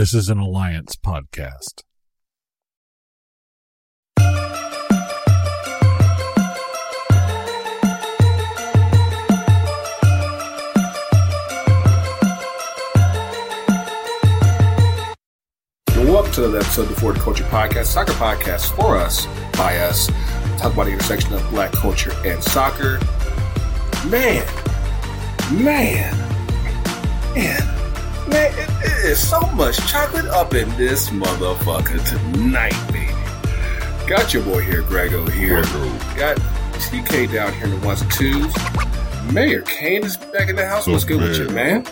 This is an Alliance podcast. Welcome to another episode of the For the Culture Podcast, soccer podcast for us, by us. Talk about the intersection of black culture and soccer. Man, man, man, man, it, it is so much chocolate up in this motherfucker tonight, baby. Got your boy here, Grego here. Got TK down here in the ones and twos. Mayor Kane is back in the house. What's good with you, man?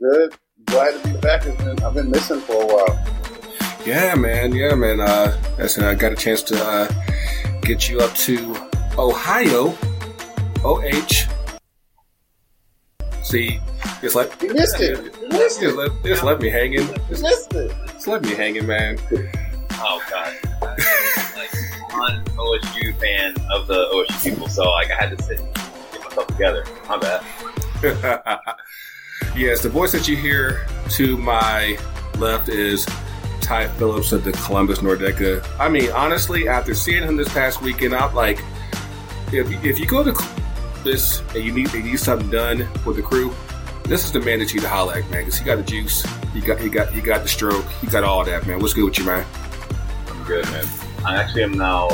Good. Glad to be back. Been, I've been missing for a while. Yeah, man. Yeah, man. Uh, listen, I got a chance to uh, get you up to Ohio. OH. See, just let You missed it. You missed just it. let, just let me hang in. You Just, missed it. just let me hang in, man. Oh god. like one OSU fan of the OSU people, so like I had to sit and get myself together. My bad. yes, the voice that you hear to my left is Ty Phillips of the Columbus Nordecke. I mean, honestly, after seeing him this past weekend, I'm like, if, if you go to this and you need, you need something done with the crew, this is the man that you need to holler at, man, because he got the juice, he got he got he got the stroke, he got all that, man. What's good with you, man? I'm good, man. I actually am now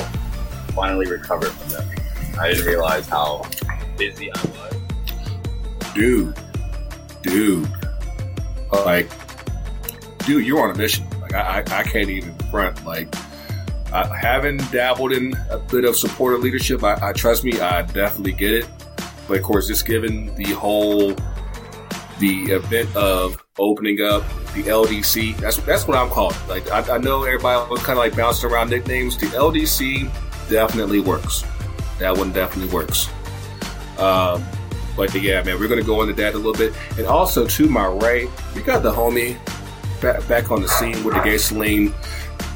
finally recovered from that. I didn't realize how busy I was. dude, dude, like, dude, you're on a mission. Like, I, I, I can't even front. Like, I having dabbled in a bit of supporter leadership, I, I trust me, I definitely get it. But of course, just given the whole, the event of opening up the LDC, that's that's what I'm calling. it. Like, I, I know everybody was kind of like bouncing around nicknames. The LDC definitely works. That one definitely works. Um, but yeah, man, we're gonna go into that a little bit. And also to my right, we got the homie back, back on the scene with the gasoline,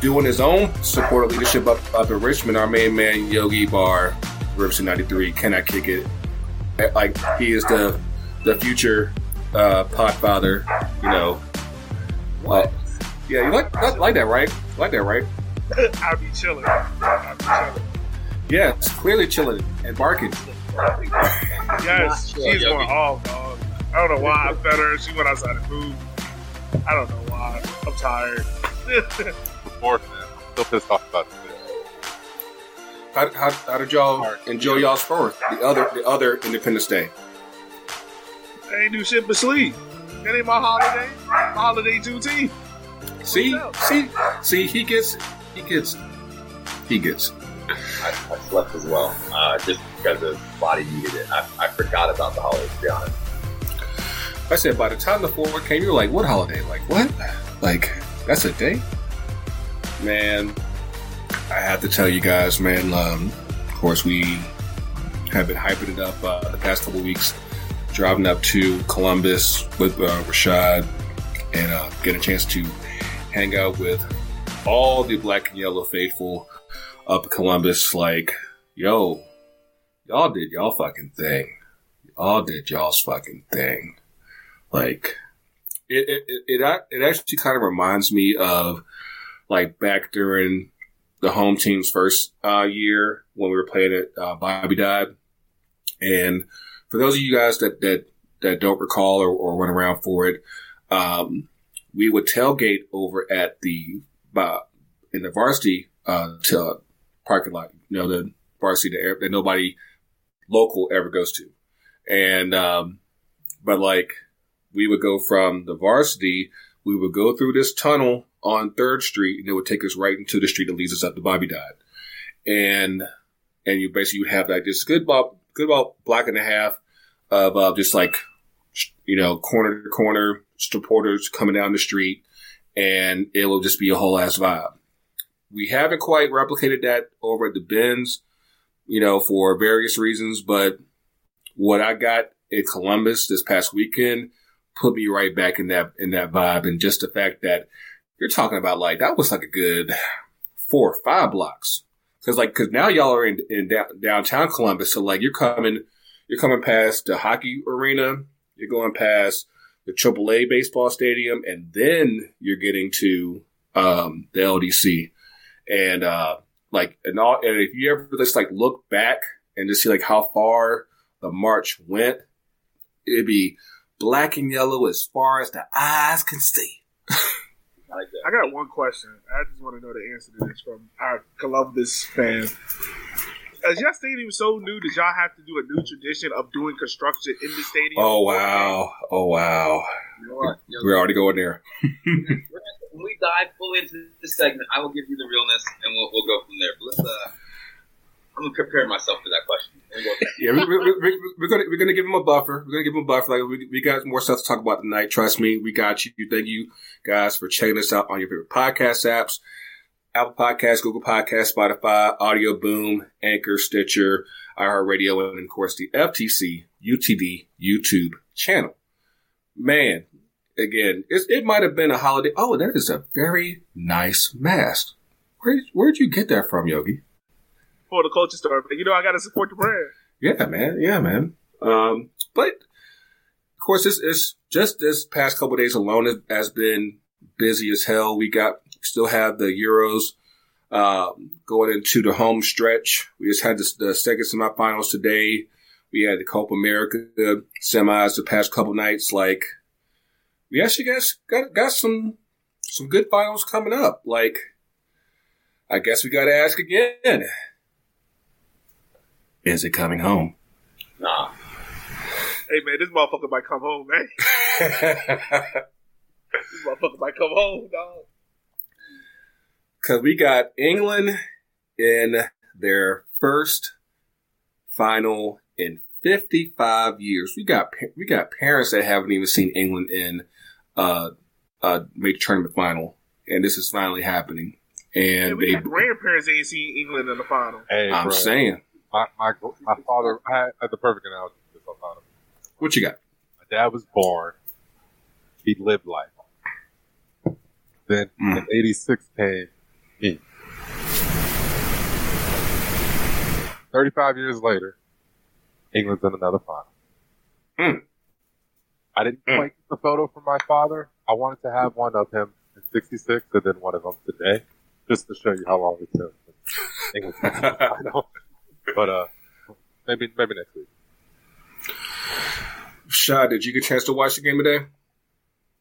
doing his own supporter leadership up, up in Richmond. Our main man Yogi Bar, Riverson '93. Can I kick it? Like he is the the future uh, podfather. You know. What? Yeah, you like like, like that, right? You like that, right? I'll be chilling. I'll be chilling. Yeah, it's clearly chilling and barking. Yes, she's going off, dog. I don't know why I fed her. She went outside and moved. I don't know why. I'm tired. fourth, man. I'm still pissed off about it. How, how, how did y'all enjoy y'all's fourth? The other the other Independence Day. I ain't do shit but sleep. That ain't my holiday. My holiday too, T. See, see, see. He gets, he gets, he gets. I, I slept as well, uh, just because the body needed it. I, I forgot about the holidays, to be honest. I said by the time the fourth came, you were like, "What holiday? Like what? Like that's a day?" Man, I have to tell you guys, man. Um, of course, we have been hyping it up uh, the past couple weeks, driving up to Columbus with uh, Rashad, and uh, get a chance to hang out with all the black and yellow faithful up Columbus. Like, yo, y'all did y'all fucking thing. Y'all did y'all's fucking thing. Like, it it, it, it actually kind of reminds me of like back during the home team's first uh, year when we were playing at uh, Bobby Dodd. And for those of you guys that that that don't recall or, or went around for it, um, we would tailgate over at the uh, in the varsity uh, to parking lot. You know, the varsity that, that nobody local ever goes to, and um, but like we would go from the varsity, we would go through this tunnel on Third Street, and it would take us right into the street that leads us up to Bobby Dodd. And and you basically would have like this good about good about block and a half of uh, just like you know corner to corner supporters coming down the street, and it will just be a whole ass vibe. We haven't quite replicated that over at the Benz, you know, for various reasons, but what I got in Columbus this past weekend put me right back in that in that vibe, and just the fact that you're talking about like that was like a good four or five blocks because like because now y'all are in in down, downtown Columbus, so like you're coming you're coming past the hockey arena, you're going past the AAA baseball stadium, and then you're getting to um, the LDC. And uh, like, and all, and if you ever just like look back and just see like how far the march went, it'd be black and yellow as far as the eyes can see. I like that. I got one question. I just want to know the answer to this from our Columbus fan. As your stadium so new, did y'all have to do a new tradition of doing construction in the stadium? Oh wow! Oh wow! Yo, We're already going there. when we dive fully into this segment, I will give you the realness, and we'll, we'll go from there. But let's. Uh, I'm gonna prepare myself for that question. Yeah, we, we, we, we're gonna we're gonna give him a buffer. We're gonna give him a buffer. Like we, we got more stuff to talk about tonight. Trust me, we got you. Thank you guys for checking us out on your favorite podcast apps: Apple Podcasts, Google Podcasts, Spotify, Audio Boom, Anchor, Stitcher, iHeartRadio, and of course the FTC UTD YouTube channel. Man, again, it, it might have been a holiday. Oh, that is a very nice mask. Where where'd you get that from, Yogi? For the culture store, but you know I got to support the brand. Yeah, man. Yeah, man. Um, but of course, is just this past couple days alone has, been busy as hell. We got still have the Euros um, going into the home stretch. We just had the, the second semifinals today. We had the Copa America semis the past couple nights. Like we actually got got got some some good finals coming up. Like I guess we got to ask again. Is it coming home? Nah. Hey man, this motherfucker might come home, man. This motherfucker might come home, dog. Because we got England in their first final in 55 years. We got we got parents that haven't even seen England in uh, a major tournament final, and this is finally happening. And And we they, got grandparents ain't seen England in the final. Hey, I'm bro, saying, my, my my father I had, the perfect analogy for this. I found it. what you got? My dad was born. He lived life. Then Mm. in '86 came me. Thirty-five years later, England's in another final. Mm. I didn't Mm. quite get the photo from my father. I wanted to have one of him in '66 and then one of them today, just to show you how long it took. England to the final. But uh, maybe maybe next week. Shad, did you get a chance to watch the game today?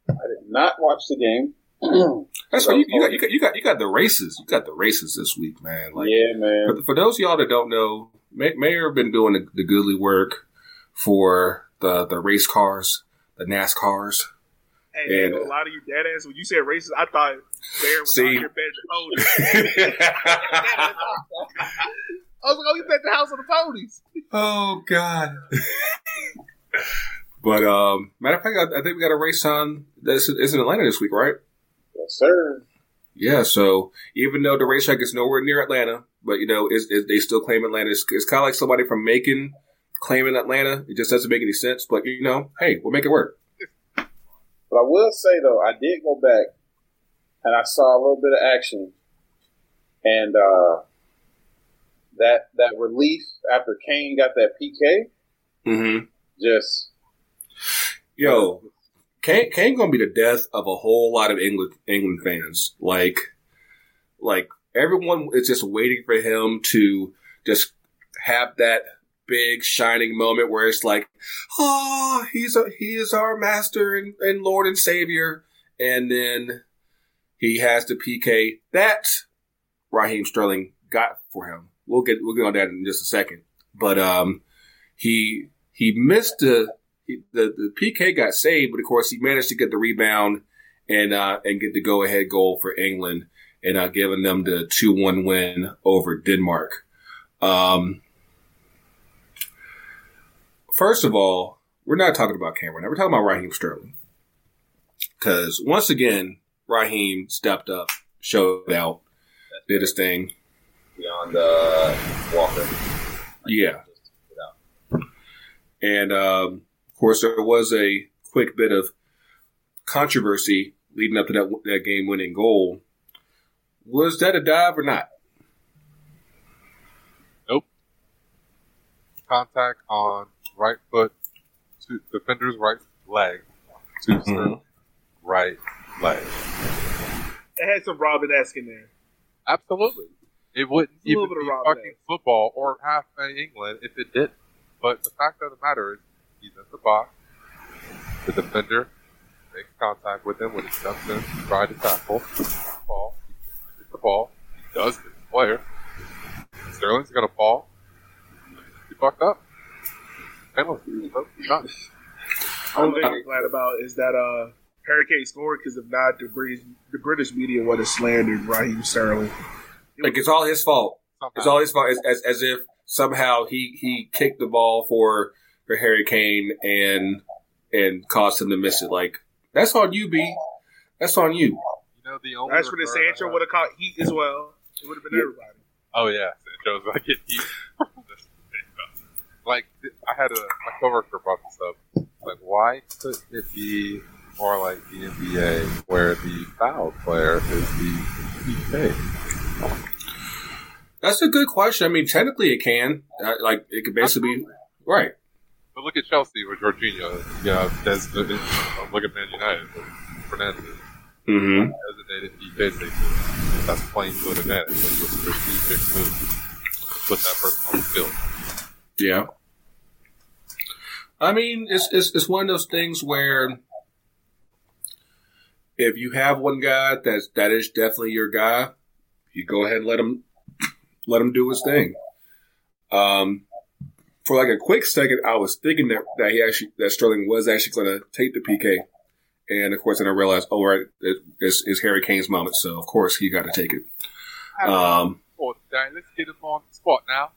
I did not watch the game. That's right. You, you got you got you got you got the races. You got the races this week, man. Like, yeah, man. For, for those of y'all that don't know, May, Mayor have been doing the, the goodly work for the the race cars, the NASCARs. Hey, And- a lot of you dead ass. When you said racist, I thought Bear was See? out here betting the ponies. I was like, oh, you bet the house on the ponies. oh God. but um, matter of fact, I, I think we got a race on. This is in Atlanta this week, right? yes, sir. Yeah. So even though the racetrack is nowhere near Atlanta, but you know, it's, it, they still claim Atlanta. It's, it's kind of like somebody from Macon claiming Atlanta. It just doesn't make any sense. But you know, hey, we'll make it work. But I will say though, I did go back and I saw a little bit of action, and uh, that that relief after Kane got that PK, Mm-hmm. just Yo, Kane, Kane gonna be the death of a whole lot of England England fans. Like, like everyone is just waiting for him to just have that big shining moment where it's like, oh, he's a, he is our master and, and Lord and Savior, and then he has the PK that Raheem Sterling got for him. We'll get we'll get on that in just a second, but um, he he missed the he, the the PK got saved, but of course he managed to get the rebound and uh, and get the go ahead goal for England and uh, giving them the two one win over Denmark. Um, first of all, we're not talking about Cameron. We're talking about Raheem Sterling because once again Raheem stepped up, showed out, did his thing. Beyond uh, Walker. Yeah. And um, of course, there was a quick bit of controversy leading up to that, that game winning goal. Was that a dive or not? Nope. Contact on right foot to defender's right leg. to Mhm. Right leg. It had some Robben esque in there. Absolutely. It wouldn't A even be fucking football or half England if it didn't. But the fact of the matter is, he's in the box. The defender makes contact with him when he steps in, try to tackle. Ball. He the ball. He does hit the player. Sterling's gonna fall. He fucked up. Penalty. Only thing I'm glad about is that uh, Hurricane scored because if not, the British the British media would have slandered Raheem Sterling. Like it's all his fault. It's all his fault. As, as, as if somehow he, he kicked the ball for for Harry Kane and and caused him to miss it. Like that's on you, B. That's on you. You know, the only That's for the regret Sancho uh, would have caught heat as well. It would have been Yeah. everybody. Oh yeah, Sancho's like it. He, like I had a my coworker brought this up. Like, why could it be more like the NBA, where the foul player is the PK? That's a good question. I mean, technically it can. Uh, like it could basically be right. But look at Chelsea with Jorginho. Yeah, Des, uh, look at Man United with Fernandes. Mm-hmm. Designated station. That's playing to an advantage. Like, strategic move. Put that person on the field. Yeah. I mean, it's, it's it's one of those things where if you have one guy that's that is definitely your guy, you go ahead and let him let him do his thing. Um, for like a quick second, I was thinking that that he actually that Sterling was actually going to take the PK, and of course, then I realized, oh right, it, it's, it's Harry Kane's moment, so of course he got to take it. Um, Oh, dang, let's get him on the spot now.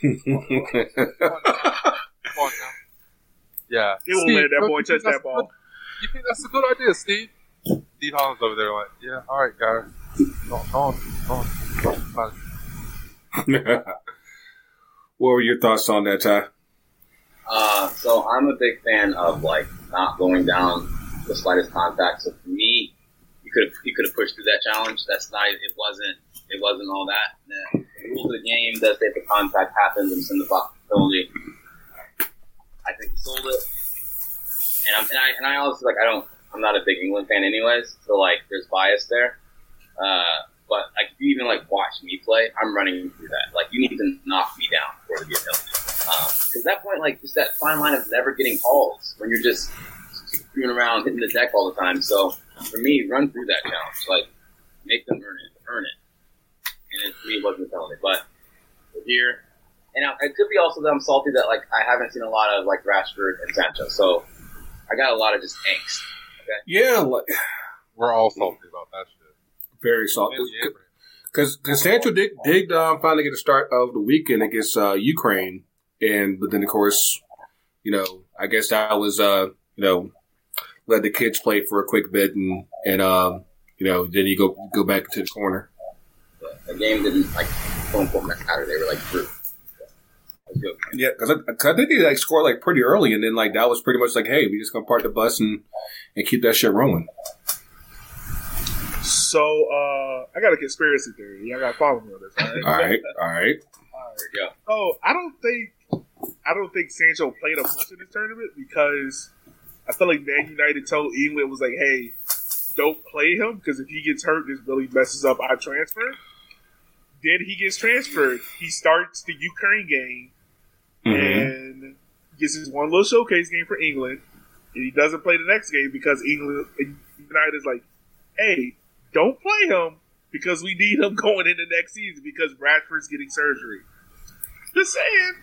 Come on now. On now. Yeah. He won't let that boy touch that ball. good- You think that's a good idea, Steve? Steve Holland's over there like, yeah, all right, guys. Go go on, go what were your thoughts on that, Ty? Uh, so I'm a big fan of like not going down the slightest contact. So for me, you could have you could have pushed through that challenge. That's not. It wasn't. It wasn't all that. The rules of the game does say if the contact happens and it's in the box penalty. I think he sold it, and, I'm, and I and I honestly like I don't. I'm not a big England fan, anyways. So like, there's bias there. Uh, but like, if you even like watch me play, I'm running through that. Like, you need to knock me down before to get penalty. Because at that point, like, just that fine line of never getting calls when you're just screwing around hitting the deck all the time. So for me, run through that challenge. Like, make them earn it. Earn it. And it, for me, it wasn't a penalty. But here, and I, it could be also that I'm salty that, like, I haven't seen a lot of, like, Rashford and Sancho. So I got a lot of just angst. Yeah, like, We're all salty about that shit. Very soft. Maybe Abraham. Because Sancho did, did um, finally get a start of the weekend against uh, Ukraine, and but then of course, you know, I guess that was uh, you know, let the kids play for a quick bit, and and um, you know, then you go go back to the corner. The game didn't, like, quote unquote, matter. They were, like, through. I was joking. Yeah, because I, 'cause I think they like scored like pretty early, and then like that was pretty much like, hey, we just gonna park the bus and and keep that shit rolling. So uh, I got a conspiracy theory. Y'all got to follow me on this. All right. All right, all right. There we go. Oh, I don't think I don't think Sancho played a bunch in this tournament because I feel like Man United told England was like, "Hey, don't play him because if he gets hurt, this really messes up our transfer." Then he gets transferred. He starts the Ukraine game Mhm. and gets his one little showcase game for England, and he doesn't play the next game because England United is like, "Hey, don't play him because we need him going into next season because Rashford's getting surgery." Just saying.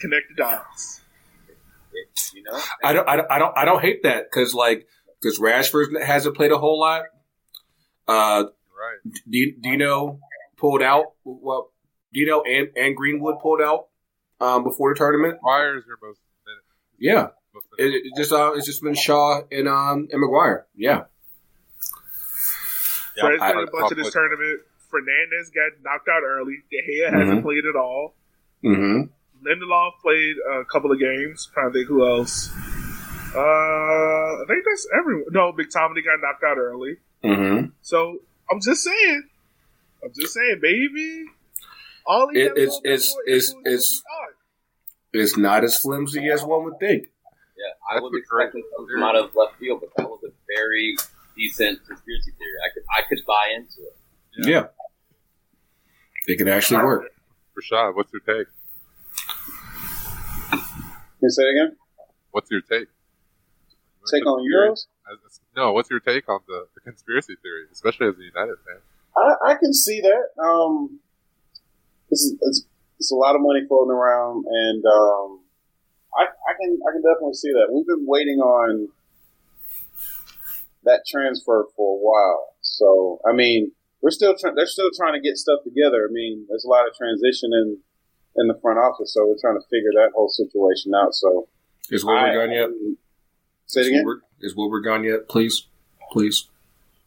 Connect the dots. It- you know? I don't, I don't, I don't, I don't hate that because like because Rashford hasn't played a whole lot. Uh, Right. do you, do you know pulled out? Well, Dino and and Greenwood pulled out um, before the tournament? Myers your most minutes. Yeah, it, it just uh, it's just been Shaw and um and Maguire. Yeah, Yeah, Fred's I- played a bunch of this probably- tournament. Fernandes got knocked out early. De Gea hasn't played at all. mm-hmm. Lindelof played a couple of games. Trying to think who else. Uh, I think that's everyone. No, McTominay got knocked out early. Mm-hmm. So I'm just saying. I'm just saying, baby. All he It- it's- it's- for it's- is- it's- It's not as flimsy as one would think. Yeah, I That's was a great expecting something theory. out of left field, but that was a very decent conspiracy theory. I could I could buy into it. Yeah. It could actually work. Rashad, what's your take? Can you say it again? What's your take? Take on Euros? No, what's your take on the, the conspiracy theory, especially as a United fan? I, I can see that. Um, this is it's, it's a lot of money floating around, and um, I, I can I can definitely see that. We've been waiting on that transfer for a while, so I mean, we're still trying. They're still trying to get stuff together. I mean, there's a lot of transition in in the front office, so we're trying to figure that whole situation out. So, Is Wilbur I- gone yet? Say it Is again. Wilbur, is Wilbur gone yet? Please, please.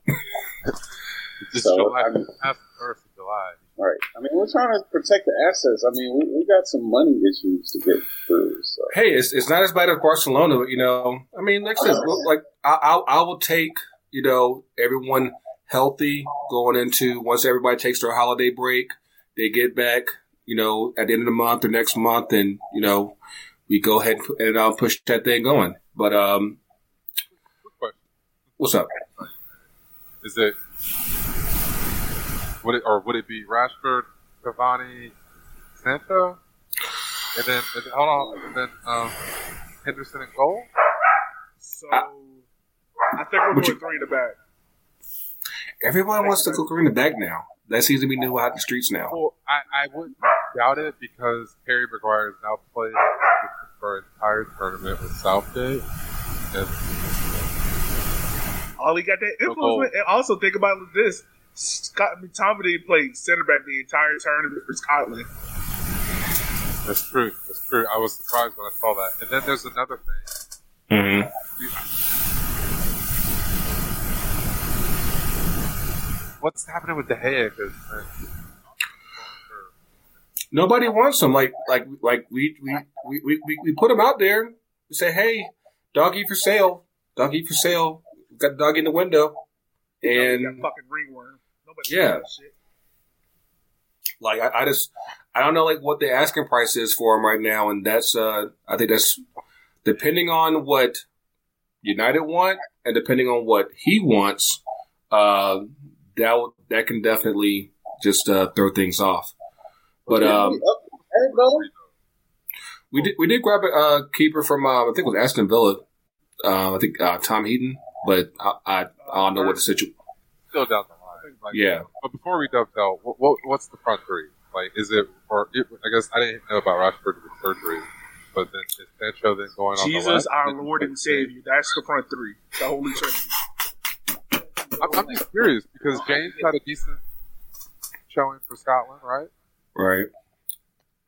It's just So, July, I mean- past the first of July. Right. I mean, we're trying to protect the assets. I mean, we, we got some money issues to get through. So. Hey, it's, it's not as bad as Barcelona, but, you know. I mean, like I said, well, like I, I I will take you know everyone healthy going into once everybody takes their holiday break, they get back, you know, at the end of the month or next month, and you know we go ahead and, pu- and uh, push that thing going. But um, what's up? Is it would it or would it be Rashford, Cavani, Sancho, and then, and then hold on, and then um, Henderson and goal? So I- I think we're Would going you- three in the back. Everyone wants to go green in the back now. That seems to be new out in the streets now. Well, I, I wouldn't doubt it because Harry Maguire has now played for an entire tournament with Southgate. And All he got that influence And also think about this: Scott McTominay played center back the entire tournament for Scotland. that's true. That's true. I was surprised when I saw that. And then there's another thing. Mm-hmm. What's happening with De Gea? 'Cause, uh, Nobody wants them. Like like like we we we, we, we, we put them out there. We say, hey, doggy for sale, doggy for sale. We got the dog in the window, And that and fucking ringworm. Yeah. like I, I just I don't know like what the asking price is for him right now, and that's uh I think that's depending on what United want and depending on what he wants. Uh, that that can definitely just uh, throw things off. But um, We did we did grab a uh, keeper from uh, I think it was Aston Villa. Uh, I think uh, Tom Heaton, but I, I I don't know what the situation. still down. Like, Yeah, But before we dovetail, what, what, what's the front three? Like, is it or it, I guess I didn't know about Rashford with surgery, but then is Sancho then going on Jesus, left? our Then- Lord and Savior. That's the front three. The Holy Trinity. I'm, I'm just curious because James had a decent showing for Scotland, right? right.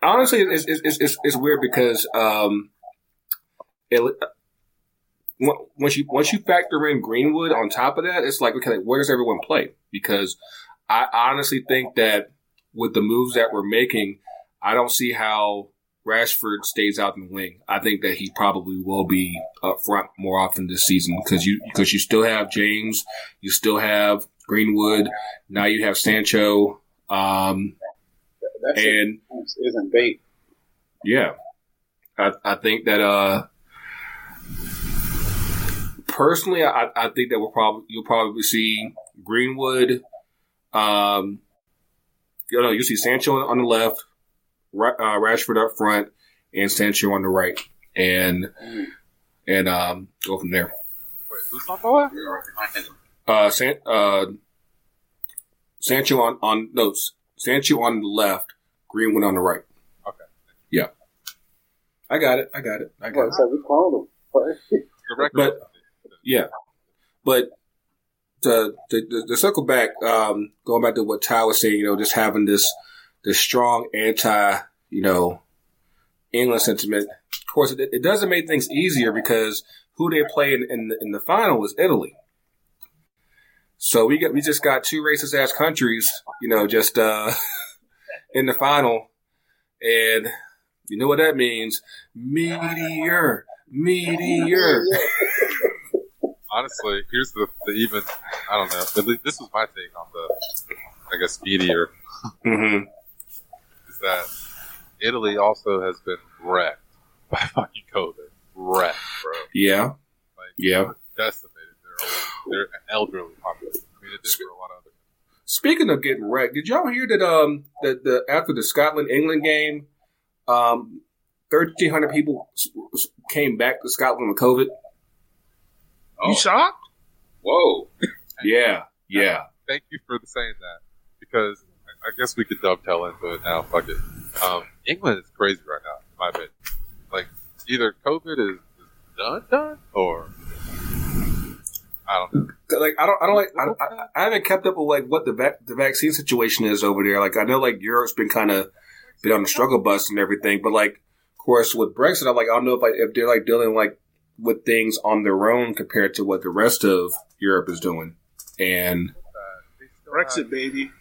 Honestly, it's it's, it's, it's, it's weird because um, it, on- once you once you factor in Greenwood on top of that, it's like okay, where does everyone play? Because I honestly think that with the moves that we're making, I don't see how Rashford stays out in the wing. I think that he probably will be up front more often this season because you because you still have James, you still have Greenwood, now you have Sancho, um, That's and. Isn't bait. yeah, I, I think that uh, personally, I, I think that we'll probably you'll probably see Greenwood. Um, you know, you see Sancho on, on the left, Ra- uh, Rashford up front, and Sancho on the right, and and um, go from there. Wait, who's on the left? Uh, San, uh, Sancho on on no Sancho on the left, Greenwood on the right. Okay. Yeah, I got it. I got it. I got it. So we cloned him. The. But- Yeah, but to to, to, circle back, um, going back to what Ty was saying, you know, just having this this strong anti, you know, England sentiment. Of course, it, it doesn't make things easier because who they play in in the, in the final is Italy. So we got we just got two racist ass countries, you know, just uh, in the final, and you know what that means? Meteor, meteor. Honestly, here's the, the even. I don't know. At least this was my take on the. I guess meteor hmm is that Italy also has been wrecked by fucking COVID. Wrecked, bro. Yeah, Like, yeah. decimated. They're old, they're elderly population. I mean, it did for a lot of other. Speaking of getting wrecked, did y'all hear that? Um, that the after the Scotland England game, um, thirteen hundred people s- s- came back to Scotland with COVID. Oh, You shocked? whoa. Yeah, yeah. Thank you for saying that because I, I guess we could dovetail into it now. Fuck it. Um, England is crazy right now, in my opinion. Like, either COVID is, is done, done, or I don't know. Like I don't, I don't like. I, don't- I, I haven't kept up with like what the vac- the vaccine situation is over there. Like I know like Europe's been kind of been on the struggle bus and everything, but like of course with Brexit, I'm like I don't know if like if they're like dealing like with things on their own compared to what the rest of Europe is doing. And Brexit, baby.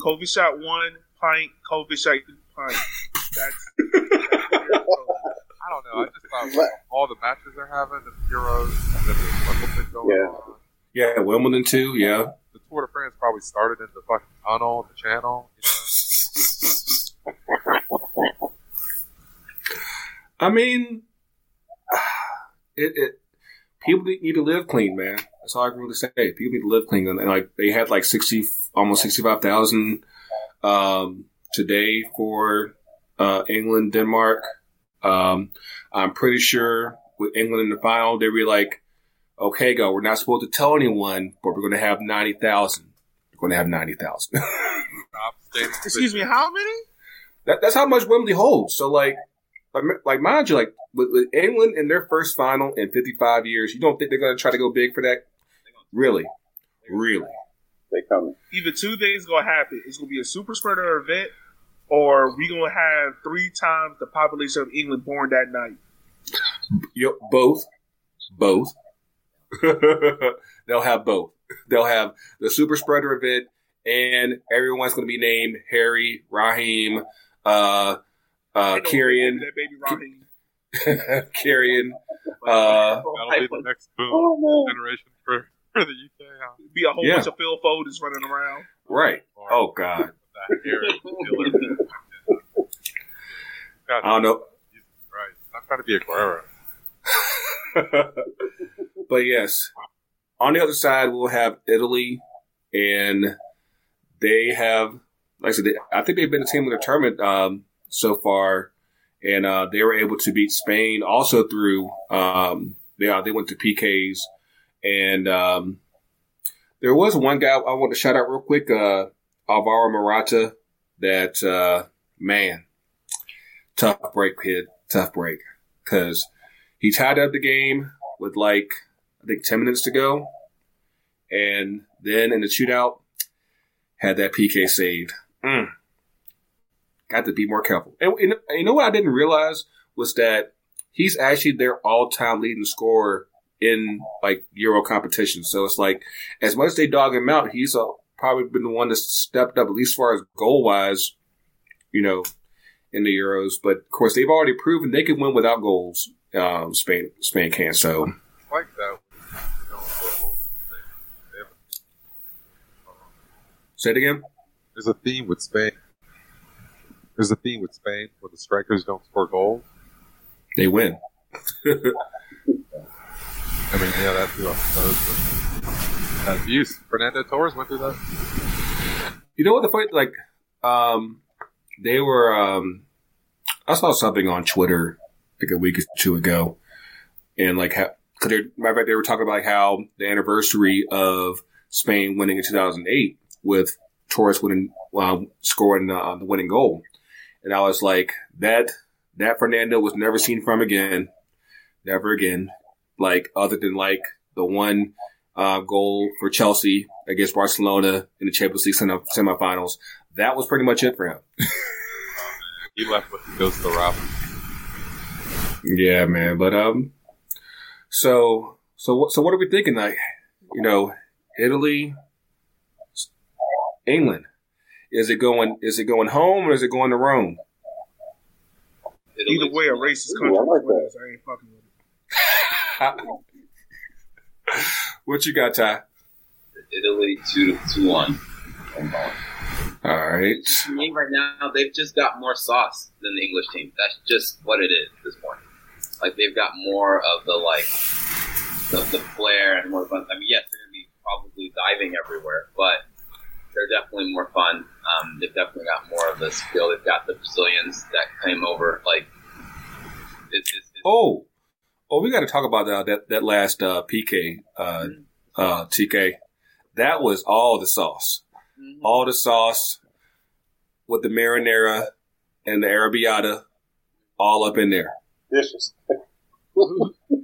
COVID shot one pint. COVID shot two pint. That's. I don't know. I just thought all the matches they're having, the Euros, and then Wimbledon going Yeah. on. yeah, Wimbledon too. Yeah. The Tour de France probably started in the fucking tunnel, the channel. You know? I mean, it, it people need to live clean, man. That's all I can really say. People need to live clean, and, and like they had like sixty, almost sixty five thousand um, today for uh, England, Denmark. Um, I'm pretty sure with England in the final, they were like, "Okay, go. We're not supposed to tell anyone, but we're going to have ninety thousand. We're going to have ninety thousand. Excuse me, how many? That, that's how much Wembley holds. So like, like, like mind you, like with, with England in their first final in 55 years, you don't think they're going to try to go big for that? Really, really? They coming. Either two things gonna happen. It's gonna be a super spreader event, or we gonna have three times the population of England born that night. Yep, both, both. They'll have both. They'll have the super spreader event, and everyone's going to be named Harry, Raheem, uh, uh, Ain't Kyrian, that baby Raheem. Kyrian. Uh, That'll be the next boom Oh man. generation for, for the UK. Huh? Be a whole Yeah. bunch of Phil Folders running around. right. Oh God. that Harry Diller. God, I don't know. Jesus Christ. I'm trying to be a Guerrero. but yes, on the other side, we'll have Italy, and they have, like I said, they, I think they've been a team in the tournament um, so far, and uh, they were able to beat Spain also through. Um, they uh, they went to PKs, and um, there was one guy I want to shout out real quick, uh, Alvaro Morata. That uh, man, tough break, kid, tough break, because he tied up the game with like I think ten minutes to go, and then in the shootout had that PK saved. Mm. Got to be more careful. And, and you know what I didn't realize was that he's actually their all-time leading scorer in like Euro competition. So it's like as much as they dog him out, he's uh, probably been the one that stepped up at least as far as goal wise, you know, in the Euros. But of course, they've already proven they can win without goals. Um, Spain, Spain can. So like that. You know, football. They- they have a- say it again. There's a theme with Spain. There's a theme with Spain where the strikers don't score goals. They win. I mean, yeah, that too, I suppose. That abuse. Fernando Torres went through that. You know what the fight like? Um, they were. Um, I saw something on Twitter like a week or two ago, and like how. Cause they, matter of fact, they were talking about how the anniversary of Spain winning in 2008 with Torres winning, um, scoring uh, the winning goal, and I was like, that that Fernando was never seen from again, never again. Like other than like the one uh, goal for Chelsea against Barcelona in the Champions League semi- semifinals. That was pretty much it for him. He left with the ghost of Ralph. Yeah, man. But um, so so what so what are we thinking? Like, you know, Italy, England. Is it going? Is it going home or is it going to Rome? Either way, a racist Ooh, I country. like is with that. I ain't fucking with it. what you got, Ty? Italy two two one. All right. To me, right now, they've just got more sauce than the English team. That's just what it is at this point. Like they've got more of the like the, the flair and more fun. I mean, yes, they're gonna be probably diving everywhere, but they're definitely more fun. Um, they've definitely got more of the skill. They've got the Brazilians that came over. Like it's, it's, it's Oh, oh, we got to talk about that that, that last uh, PK uh, uh, TK. That was all the sauce, Mhm. all the sauce with the marinara and the arrabbiata, all up in there. Disrespect.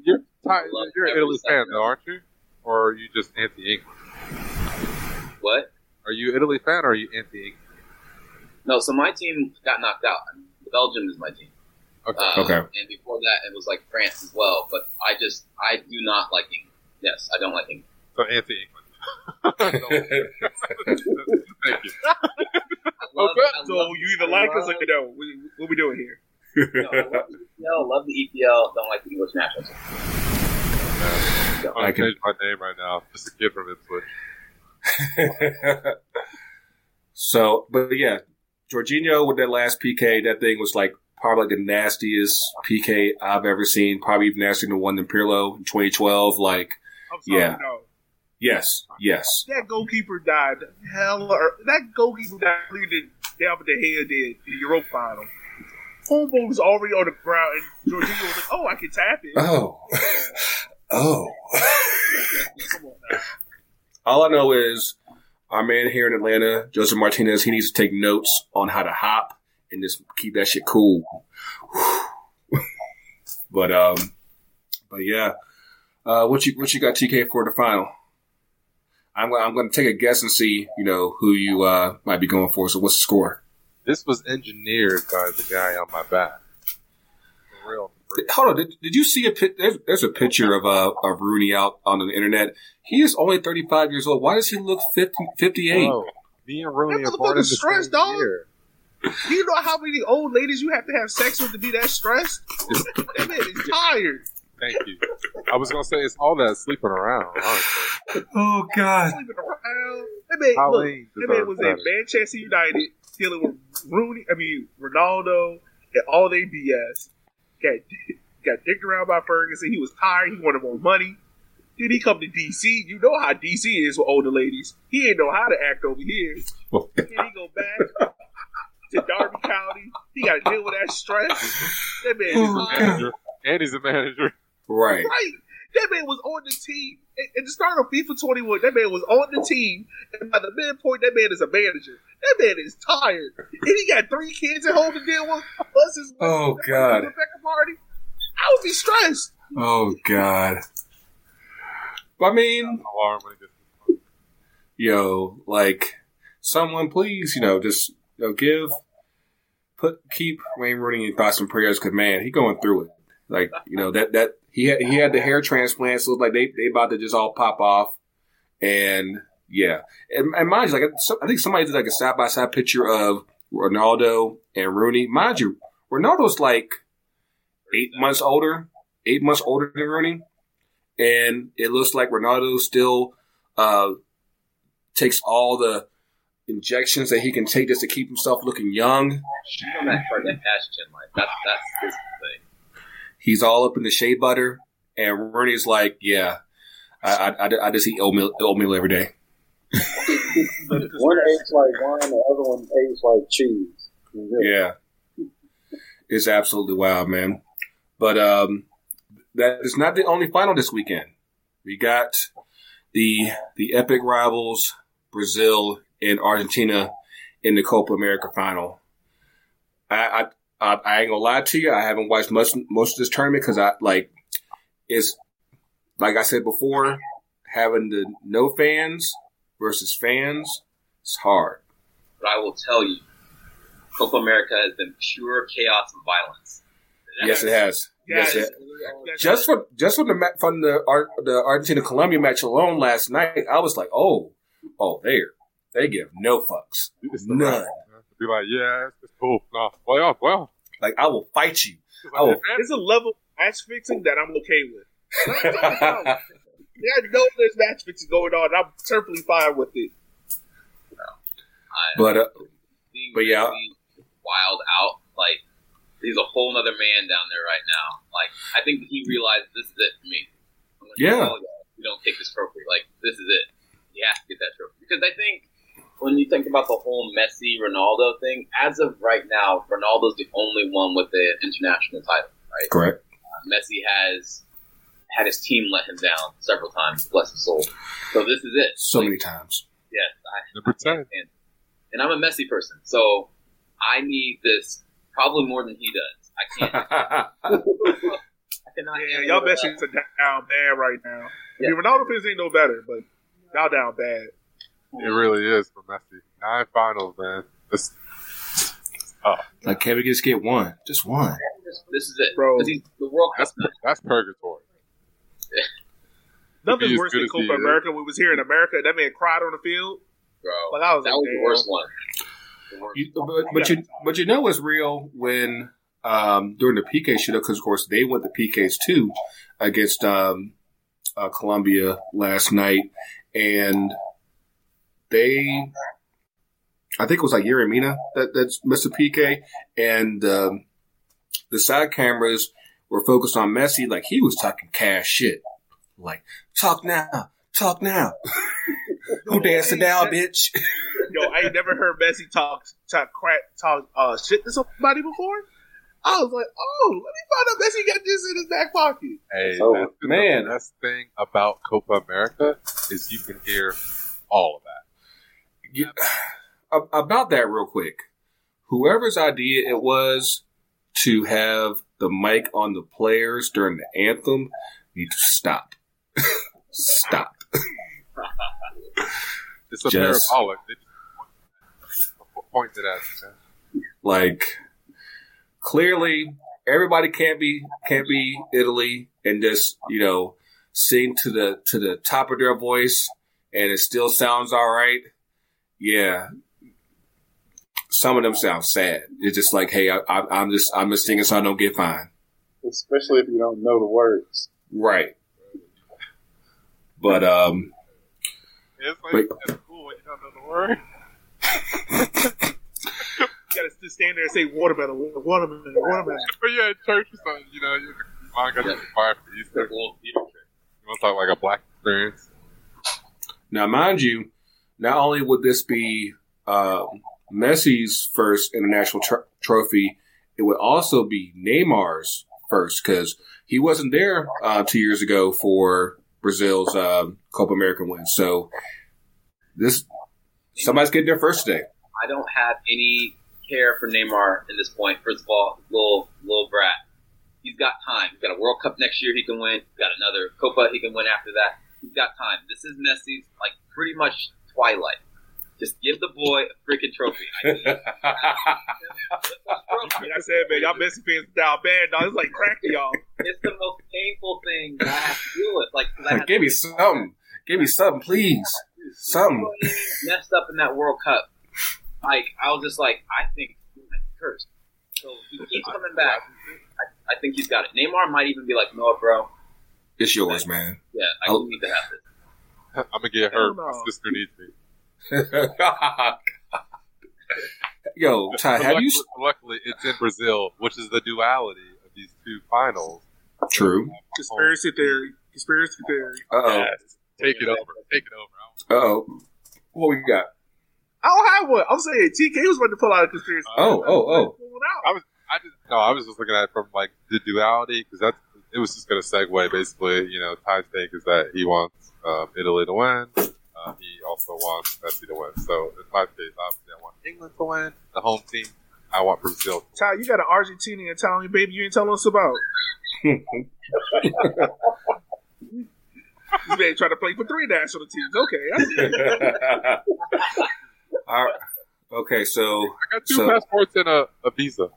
You're, Ty, you're an Italy fan, though, aren't you? Or are you just anti-English? what? Are you Italy fan or are you anti-England? No, so my team got knocked out. Belgium is my team. Okay. Um, Okay. And before that, it was like France as well. But I just, I do not like England. Yes, I don't like England. So anti-England. Thank you. Love, Okay. I So love- you either I like us or you don't. What, what we doing here? No, I love the EPL, love the EPL, don't like the English national team. I'm I can- change my name right now. Just a kid from Ipswich. so, but yeah, Jorginho with that last PK, that thing was like probably the nastiest PK I've ever seen. Probably even nastier than the one in Pirlo in 2012. Like, sorry, Yeah. no. yes, yes. That goalkeeper died. Hell, that goalkeeper died leading down with the head did in the Europa final. Homeboy was already on the ground, and Jorginho was like, "Oh, I can tap it." Oh, oh. Come on now. All I know is our man here in Atlanta, Josef Martinez, he needs to take notes on how to hop and just keep that shit cool. but um, but yeah, uh, what you what you got TK for the final? I'm gonna- I'm going to take a guess and see you know who you uh, might be going for. So what's the score? This was engineered by the guy on my back. For real. Hold on, did, did you see a pic? There's, there's a picture of uh, of Rooney out on the internet. He is only 35 years old. Why does he look 50, 58? Bro, me and Rooney That are born in the stressed, same dog. year. You know how many old ladies you have to have sex with to be that stressed? that man is tired. Thank you. I was gonna say it's all that sleeping around. Honestly, Oh God. Sleeping around. That man, look, that man was at Manchester United dealing with Rooney. I mean Ronaldo and all they BS. Got got dicked around by Ferguson. He was tired. He wanted more money. Then he come to DC. You know how DC is with older ladies. He ain't know how to act over here. Then he go back to Derby County. He got to deal with that stress. That man is tired. manager, and he's a manager. Right. Right. That man was on the team. At at the start of FIFA 21, that man was on the team. And by the midpoint, that man is a manager. That man is tired. And he got three kids at home to deal with. Plus his Oh, God. Rebekah Vardy. I would be stressed. Oh God. I mean, yo, like, someone please, you know, just you know, give, put, keep Wayne Rooney in thoughts and prayers because man, he going through it. Like, you know, that that he had he had the hair transplant, so like they they about to just all pop off, and yeah, and, and mind you, like I think somebody did like a side by side picture of Ronaldo and Rooney. Mind you, Ronaldo's like eight months older, eight months older than Rooney, and it looks like Ronaldo still uh, takes all the injections that he can take just to keep himself looking young. That's that's his thing. He's all up in the shea butter, and Rooney's like, yeah, I, I, I, I just eat oatmeal, oatmeal every day. One tastes like wine, the other one tastes like cheese. Yeah. It's absolutely wild, man. But um that is not the only final this weekend. We got the the epic rivals Brazil and Argentina in the Copa America final. I I, I, I ain't gonna lie to you. I haven't watched much most of this tournament because I like it's like I said before, having the no fans versus fans. It's hard. But I will tell you, Copa America has been pure chaos and violence. Yes, it has. Yes, Yes. it, just from just from the from the the Argentina Colombia match alone last night, I was like, oh, oh, there, they give no fucks, It's the none. right. Be like, yeah, it's cool. No, play off, play off. Like I will fight you. It's Oh. like, It's a level of match fixing that I'm okay with. yeah, I know there's match fixing going on. I'm perfectly fine with it. I, But uh, but yeah. really wild out, like he's a whole other man down there right now. Like I think he realized this is it for me. I'm gonna Yeah. y'all. We don't take this trophy. Like this is it. He has to get that trophy because I think when you think about the whole Messi Ronaldo thing, as of right now, Ronaldo's the only one with the international title. Right? Correct. Uh, Messi has had his team let him down several times. Bless his soul. So this is it. So Like, many times. Yes, I, Number I 10. stand. And I'm a messy person, so I need this probably more than he does. I can't. I cannot. Yeah, handle y'all it. Messi's are down bad right now. I Yeah. mean, Ronaldo fans ain't no better, but y'all down bad. It really is for Messi. Nine finals, man. This, like, can we just get one? Just one. This is it, Bro. Because the World Cup. that's that's purgatory. Nothing's as worse than as he Copa. America. When we was here in America, that man cried on the field. bro. Like I was that like, was the worst one. The worst. You, but, but you but you know it's real when um, during the PK shootout because of course they went the PKs too against um, uh, Colombia last night and they I think it was like Yerry Mina that that's Mr. PK and um, the side cameras were focused on Messi like he was talking cash shit like talk now talk now go dancing now bitch Yo, I ain't never heard Messi talk talk crap talk uh shit to somebody before. I was like, oh, let me find out Messi got this in his back pocket. Hey, Oh, that's man. The best thing about Copa America is you can hear all of that. You, about that real quick. Whoever's idea it was to have the mic on the players during the anthem need to stop. stop. It's a Just- parabolic. Point just pointed at Like clearly everybody can't be can't be Italy and just, you know, sing to the to the top of their voice and it still sounds all right. Yeah. Some of them sound sad. It's just like, hey, I, I, I'm just I'm just singing so I don't get fined. especially if you don't know the words. Right. But um It's like Wait. it's cool when you don't know the word. You gotta just stand there and say watermelon, watermelon, watermelon. But yeah, in church or something, you know, you mom got Yeah. the fire for Easter. like a little Peter trick. You want to talk like a black experience? now mind you, not only would this be um Messi's first international tr- trophy, it would also be Neymar's first because he wasn't there uh, two years ago for Brazil's um Copa America win. So this somebody's getting their first today. I don't have any care for Neymar at this point. First of all, little little brat. He's got time. He's got a World Cup next year. He can win. He's got another Copa. He can win after that. He's got time. This is Messi's like pretty much twilight. Just give the boy a freaking trophy. I need Like I said, man, y'all Messi fans down bad, dog. It's like crack to y'all. it's the most painful thing that I have to deal with. Like, I Give me something. Give me something, please. Something. messed up in that World Cup. Like I was just like, I think he might be cursed. So he keeps coming back. I, I think he's got it. Neymar might even be like, no, bro. It's yours, man. Yeah, I I'll- need to have this. I'm gonna get Hell hurt. no. My sister needs me. Yo, Ty, have you? luckily, luckily, it's in Brazil, which is the duality of these two finals. True. Conspiracy theory. Conspiracy theory. Uh oh. Yes. Take it over. Take it over. Uh oh. What we got? I don't have one. I'm saying TK was about to pull out a conspiracy. Oh, oh, oh. Pull it out. I just no, I was just looking at it from like the duality because that's it was just going to segue basically. You know, Ty's take is that he wants um, Italy to win. Uh, he also wants Messi to win. So in my case, obviously, I want England to win, the home team. I want Brazil. to Ty, you got an Argentinian Italian baby you ain't telling us about. You may try to play for three national teams. Okay. I. All right. Okay, so. I got two So- passports and a, a visa.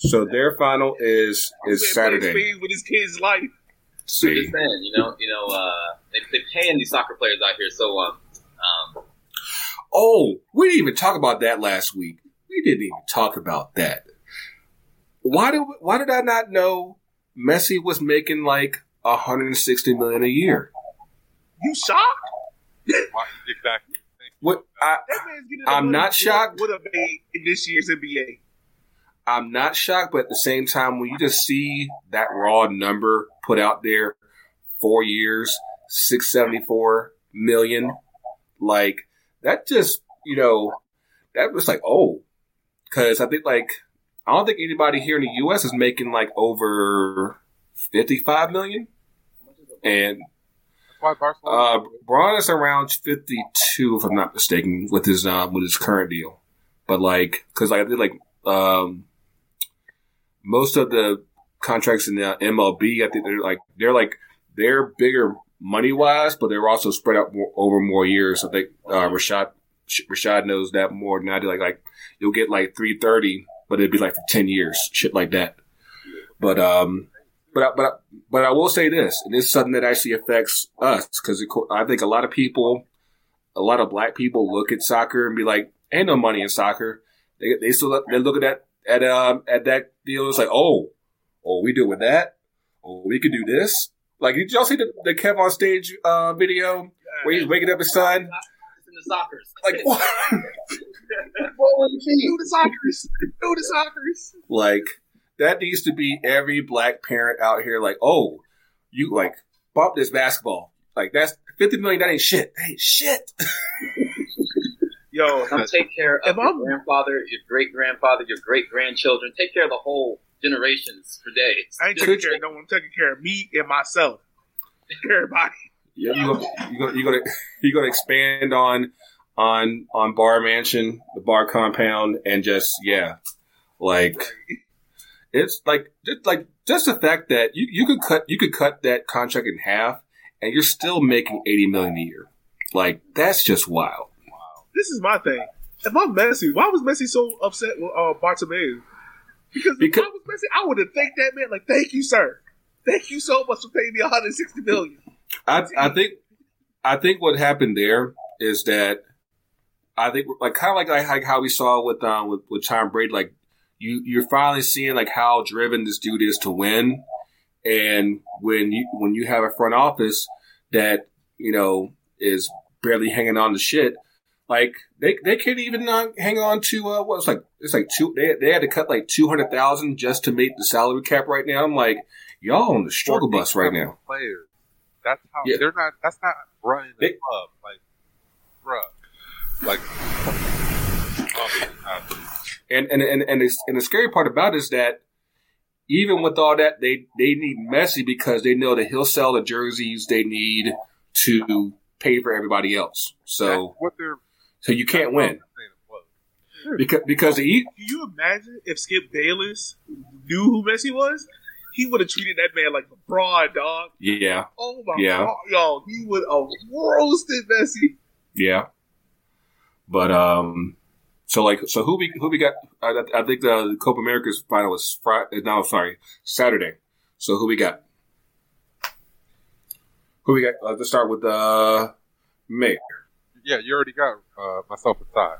So their final is is Saturday. Spain with his kid's life. Just See. saying, you know, you know, uh, they they paying these soccer players out here. So, um, um, Oh, we didn't even talk about that last week. We didn't even talk about that. Why did why did I not know Messi was making like 160 million a year? You shocked? Why- Exactly. What I That man's getting I'm not shocked. Would have made in this year's NBA. I'm not shocked, but at the same time, when you just see that raw number put out there, four years, six seventy four million, like that just you know that was like oh, because I think like I don't think anybody here in the U.S. is making like over fifty five million, and That's why Barcelona. uh, Braun is around fifty two, if I'm not mistaken, with his um with his current deal. But like, because like I think like um most of the contracts in the MLB, I think they're like they're like they're bigger money wise, but they're also spread out more, over more years. I think uh, Rashad Rashad knows that more than I do. Like like you'll get like three thirty, but it'd be like for ten years, shit like that. But um, but but but I will say this, and this is something that actually affects us because I think a lot of people, a lot of black people look at soccer and be like, "Ain't no money in soccer." They they still they look at that at um at that deal. It's like, oh, oh, we do with that. Oh, we could do this. Like, did y'all see the, the Kev on stage uh, video where he's waking up his son? It's in the soccers. Like what? Do the Sockers. Do the Sockers. Like that needs to be every black parent out here. Like, oh, you like bump this basketball. Like that's fifty million. That ain't shit. That ain't shit. Yo, Come take care of If your I'm- grandfather, your great grandfather, your great grandchildren. Take care of the whole generations for days. I ain't taking care of no one. I'm taking care of me and myself. Take care of everybody. Yeah, you gonna you gonna you gonna you gonna expand on on on Bar Mansion, the bar compound, and just yeah, like it's like just like just the fact that you you could cut you could cut that contract in half, and you're still making eighty million a year. Like that's just wild. This is my thing. If I'm Messi, why was Messi so upset with uh, Bartomeu? Because, Because- if I was Messi, I would have thanked that man like, "Thank you, sir. Thank you so much for paying me 160 million." I I think I think what happened there is that I think like kind of like, like how we saw with um with, with Tom Brady like you you're finally seeing like how driven this dude is to win and when you when you have a front office that you know is barely hanging on to shit like they they can't even uh, hang on to uh, what's like it's like two they they had to cut like two hundred thousand just to make the salary cap right now. I'm like y'all on the struggle bus right now. Players. That's how Yeah. they're not. That's not running the They- club. Like, bruh. Like, And and and and, and the scary part about it is that even with all that, they they need Messi because they know that he'll sell the jerseys they need to pay for everybody else. that's So what they're. So you can't win because because he, Can you imagine if Skip Bayless knew who Messi was? He would have treated that man like LeBron, dog. yeah Oh my Yeah. god, yo, he would have roasted Messi. yeah. But um, so like so who we who we got? I, I think the Copa America's final is Friday. No, sorry, Saturday. So who we got? Who we got? Uh, let's start with uh, Mayor. Yeah, you already got uh, myself inside.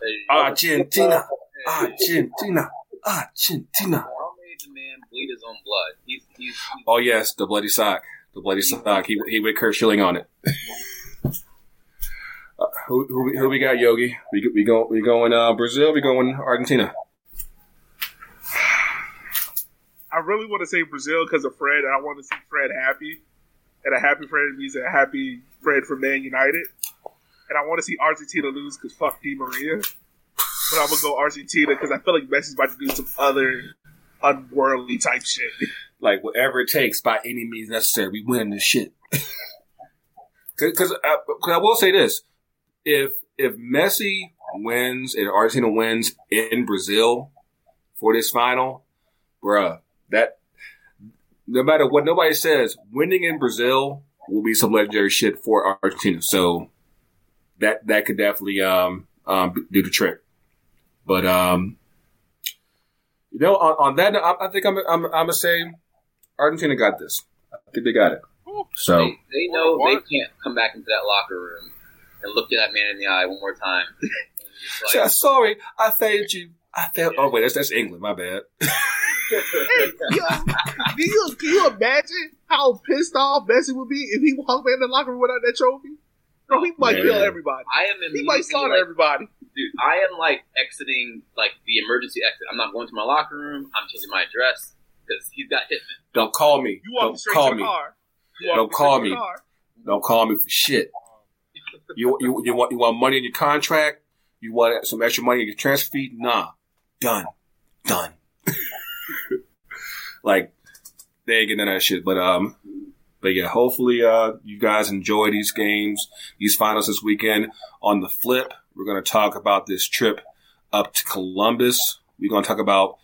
Hey, Argentina, Argentina, Argentina. How made the man bleed his own blood? He's he's, he's Oh yes, the bloody sock, the bloody sock. He he with Curt Schilling on it. Uh, who, who we- who we got, Yogi? We we go we going uh, Brazil. We going Argentina. I really want to say Brazil because of Fred, and I want to see Fred happy. And a happy Fred means a happy Fred for Man United. And I want to see Argentina lose because fuck Di Maria. But I'm gonna go Argentina because I feel like Messi's about to do some other unworldly type shit. Like whatever it takes, by any means necessary, we win this shit. Because I, uh, 'cause I will say this: if if Messi wins and Argentina wins in Brazil for this final, bruh, that no matter what nobody says, winning in Brazil will be some legendary shit for Argentina. So that that could definitely um, um, do the trick. But um, you know, on, on that, note, I, I think I'm I'm, I'm gonna say Argentina got this. I think they got it. So they, they know they can't come back into that locker room and look at that man in the eye one more time. Like, sorry, I failed you. I failed. Oh wait, that's that's England. My bad. Yo, can you can you imagine how pissed off Messi would be if he walked in the locker room without that trophy? Bro, he might Yeah. kill everybody. I am He might slaughter like, everybody. dude, I am like exiting like the emergency exit. I'm not going to my locker room. I'm changing my address because he's got hitmen. Don't call me. You walk Don't call me. car. Don't call me. car. Don't call me for shit. You you you want you want money in your contract? You want some extra money in your transfer fee? Nah, done, done. Like they ain't getting that shit. But um, but yeah, hopefully uh you guys enjoy these games, these finals this weekend. On the flip, we're gonna talk about this trip up to Columbus. We're gonna talk about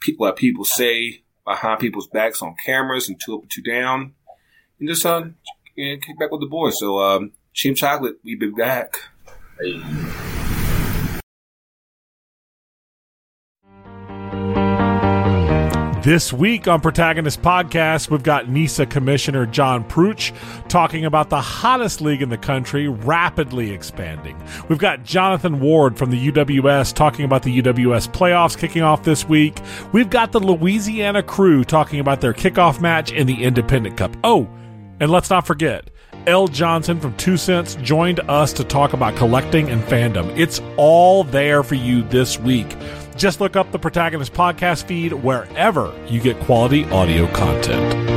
pe- what people say behind people's backs on cameras and two up and two down, and just uh and kick back with the boys. So, um, Cheap Chocolate, we be back. Hey. This week on Protagonist Podcast, we've got NISA Commissioner John Prutch talking about the hottest league in the country, rapidly expanding. We've got Jonathan Ward from the UWS talking about the UWS playoffs kicking off this week. We've got the Louisiana crew talking about their kickoff match in the Independent Cup. Oh, and let's not forget, L. Johnson from Two Cents joined us to talk about collecting and fandom. It's all there for you this week. Just look up the Protagonist podcast feed wherever you get quality audio content.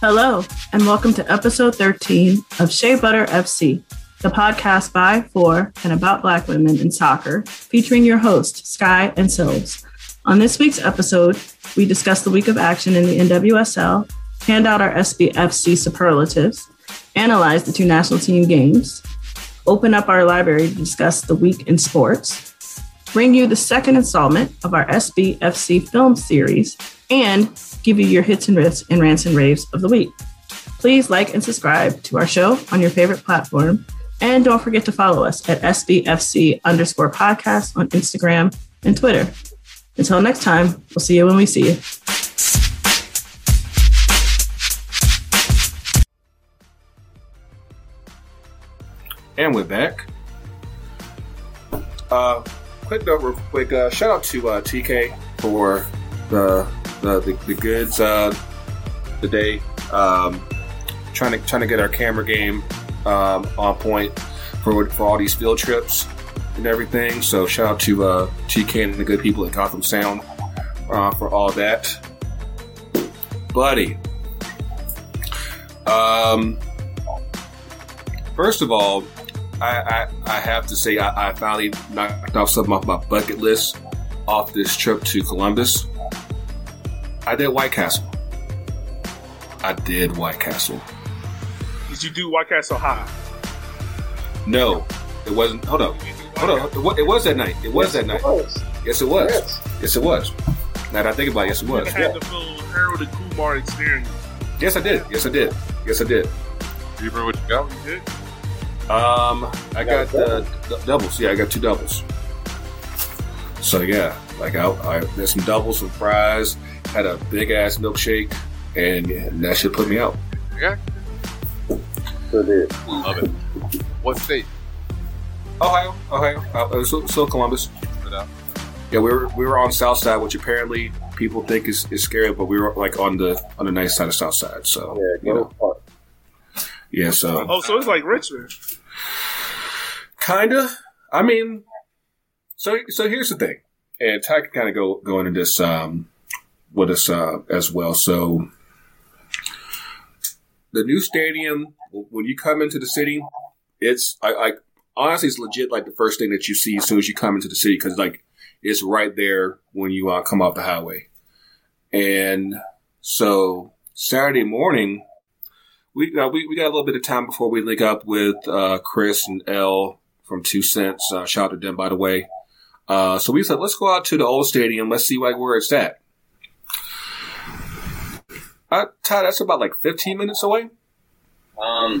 Hello, and welcome to episode 13 of Shea Butter FC, the podcast by, for, and about Black women in soccer, featuring your hosts, Sky and Silves. On this week's episode, we discuss the week of action in the NWSL, hand out our SBFC superlatives, analyze the two national team games, open up our library to discuss the week in sports, bring you the second installment of our SBFC film series, and give you your hits and riffs and rants and raves of the week. Please like and subscribe to our show on your favorite platform. And don't forget to follow us at SBFC underscore podcast on Instagram and Twitter. Until next time, we'll see you when we see you. And we're back. Uh, quick note, real quick. Uh, shout out to uh, TK for the the, the, the goods uh, today. Um, trying to trying to get our camera game um, on point for for all these field trips and everything. So shout out to uh, TK and the good people at Gotham Sound uh, for all that, buddy. Um, first of all, I, I, I have to say I, I finally knocked off something off my bucket list off this trip to Columbus. I did White Castle. I did White Castle. Did you do White Castle High? No, it wasn't. Hold up. Hold up. It was, it was that night. It was that night. Yes, it was. Yes. Yes, it was. Now that I think about it, yes, it was. You was. had the full Harold and Kumar experience. Yes, I did. Yes, I did. Yes, I did. Do you remember what you got? You did? Um, I got uh, d- doubles. Yeah, I got two doubles. So yeah, like I, I there's some doubles, some fries, had a big ass milkshake, and, yeah, that should put me out. Yeah, Sure did. love it. What state? Ohio, Ohio, uh, so, so Columbus. Put it out. Yeah, we were we were on South Side, which apparently people think is, is scary, but we were like on the on the nice side of South Side. So Yeah, you go know, Park. Yeah. So Oh, so it's like Richmond. Kinda. I mean, so so here's the thing, and Ty can kind of go go into this um, with us uh, as well. So the new stadium, when you come into the city, it's I, I honestly it's legit like the first thing that you see as soon as you come into the city because like it's right there when you uh, come off the highway, and so Saturday morning. We, uh, we we got a little bit of time before we link up with uh, Chris and L from Two Cents. Uh, shout out to them, by the way. Uh, so we said, let's go out to the old stadium. Let's see like where it's at. Uh, Ty, that's about like 15 minutes away. Um,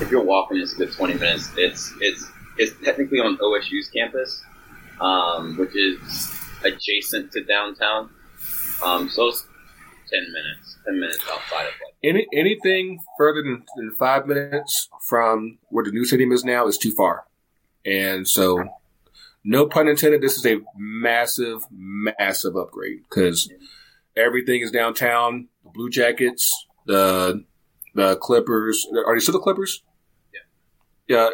if you're walking, it's a good 20 minutes. It's it's it's technically on OSU's campus, um, which is adjacent to downtown. Um, so it's 10 minutes, 10 minutes outside of like. Any anything further than, than five minutes from where the new stadium is now is too far. And so, no pun intended. This is a massive, massive upgrade because everything is downtown. The Blue Jackets, the the Clippers. Are they still the Clippers? Yeah,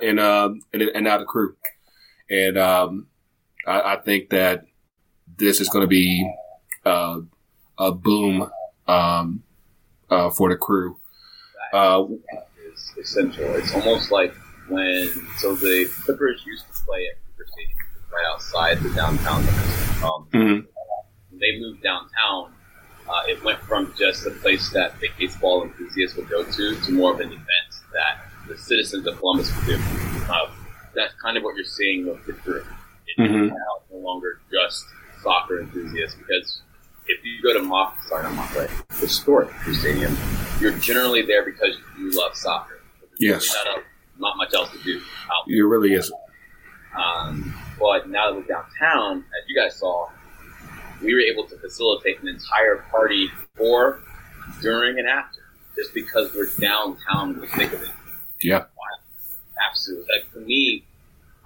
Yeah, and um, and and now the crew, and um, I, I think that this is going to be uh, a boom um, uh, for the crew. Uh, is essential. It's almost like when so the Clippers used to play at Cooper Stadium right outside the downtown. Um, Mhm. When they moved downtown, uh, it went from just a place that the baseball enthusiasts would go to to more of an event that the citizens of Columbus would do. Uh, that's kind of what you're seeing with the crew. It's Mhm. now no longer just soccer enthusiasts because if you go to Mock, sorry, not right, historic Stadium, you're generally there because you love soccer. There's Yes. really Not, a- not much else to do out there. it really is. Um, but now that we're downtown, as you guys saw, we were able to facilitate an entire party before, during, and after, just because we're downtown in the thick of it. Yeah. Absolutely. Like for me,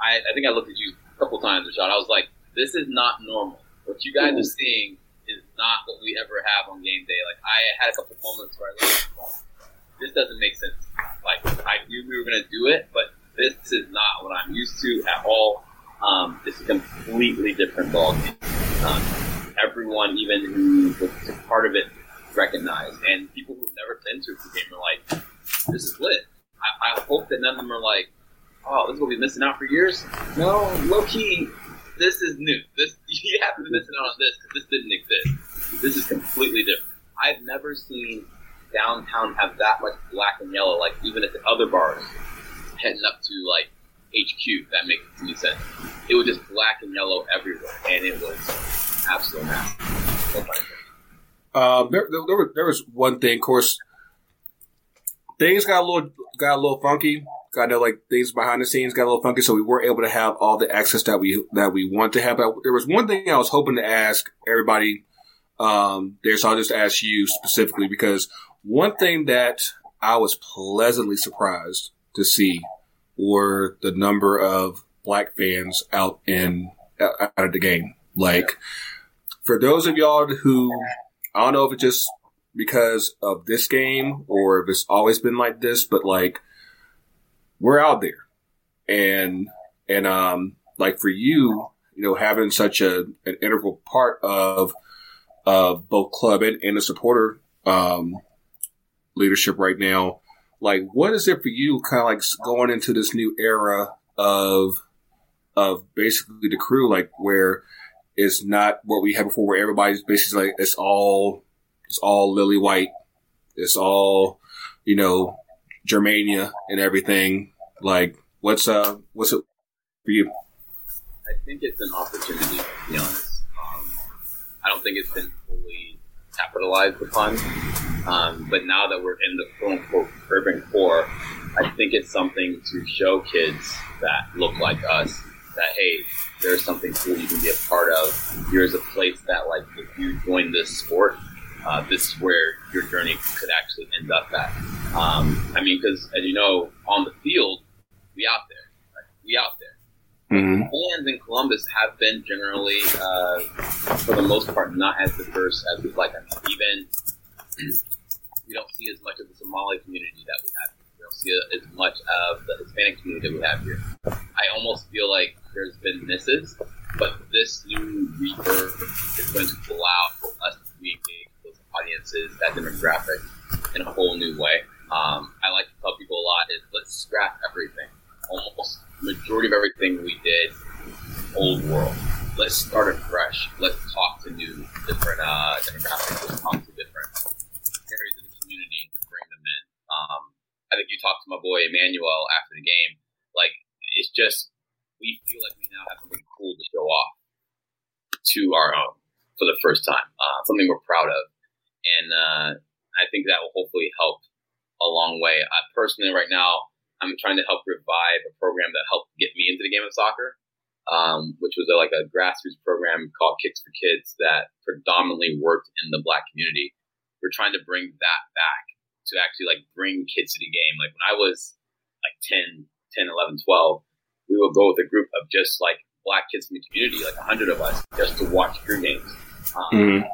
I, I think I looked at you a couple times, Rashad. I was like, this is not normal. What you guys are seeing not what we ever have on game day. Like I had a couple moments where I was like, this doesn't make sense. Like I knew we were going to do it, but this is not what I'm used to at all. Um, it's a completely different ballgame. Um, everyone, even who was part of it, recognized, and people who've never been to Crew game are like, "This is lit." I, I hope that none of them are like, "Oh, this we've been missing out for years." No, low key, this is new. This you have been missing out on this because this didn't exist. This is completely different. I've never seen downtown have that much black and yellow. Like even at the other bars, heading up to like HQ, that makes any sense. It was just black and yellow everywhere, and it was absolutely massive. Um, there, there, there was one thing, of course, things got a little got a little funky. I know, like things behind the scenes got a little funky, so we weren't able to have all the access that we that we want to have. But there was one thing I was hoping to ask everybody um, there, so I'll just ask you specifically because one thing that I was pleasantly surprised to see were the number of black fans out in out of the game. Like for those of y'all who I don't know if it's just because of this game or if it's always been like this, but like we're out there, and and um like for you, you know, having such a an integral part of of both club and, and the supporter um leadership right now, like what is it for you, kind of like going into this new era of of basically the crew, like where it's not what we had before, where everybody's basically like it's all it's all lily white, it's all you know Germania and everything. Like, what's uh, what's it for you? I think it's an opportunity, to be honest. Um, I don't think it's been fully capitalized upon. Um, but now that we're in the quote unquote urban core, I think it's something to show kids that look like us that, hey, there's something cool you can be a part of. Here's a place that, like, if you join this sport, uh, this is where your journey could actually end up at. Um, I mean, because as you know, on the field, we out there. Like, we out there Mm-hmm. fans in Columbus have been generally, uh, for the most part, not as diverse as we'd like. I mean, even we don't see as much of the Somali community that we have. Here. We don't see as much of the Hispanic community that we have here. I almost feel like there's been misses, but this new rebirth is going to allow for us to re-engage those audiences, that demographic, in a whole new way. Um, I like to tell people a lot is let's scrap everything. Almost majority of everything we did, old world. Let's start it fresh. Let's talk to new, different uh, demographics. Let's talk to different areas of the community and bring them in. Um, I think you talked to my boy Emmanuel after the game. Like it's just we feel like we now have something cool to show off to our own for the first time. Uh, something we're proud of, and uh, I think that will hopefully help a long way. I personally, right now, I'm trying to help revive a program that helped get me into the game of soccer, um, which was a, like a grassroots program called Kicks for Kids that predominantly worked in the black community. We're trying to bring that back to actually like bring kids to the game. Like when I was like 10, 10, 11, 12, we would go with a group of just like black kids in the community, like a hundred of us, just to watch crew games. Um, Mhm.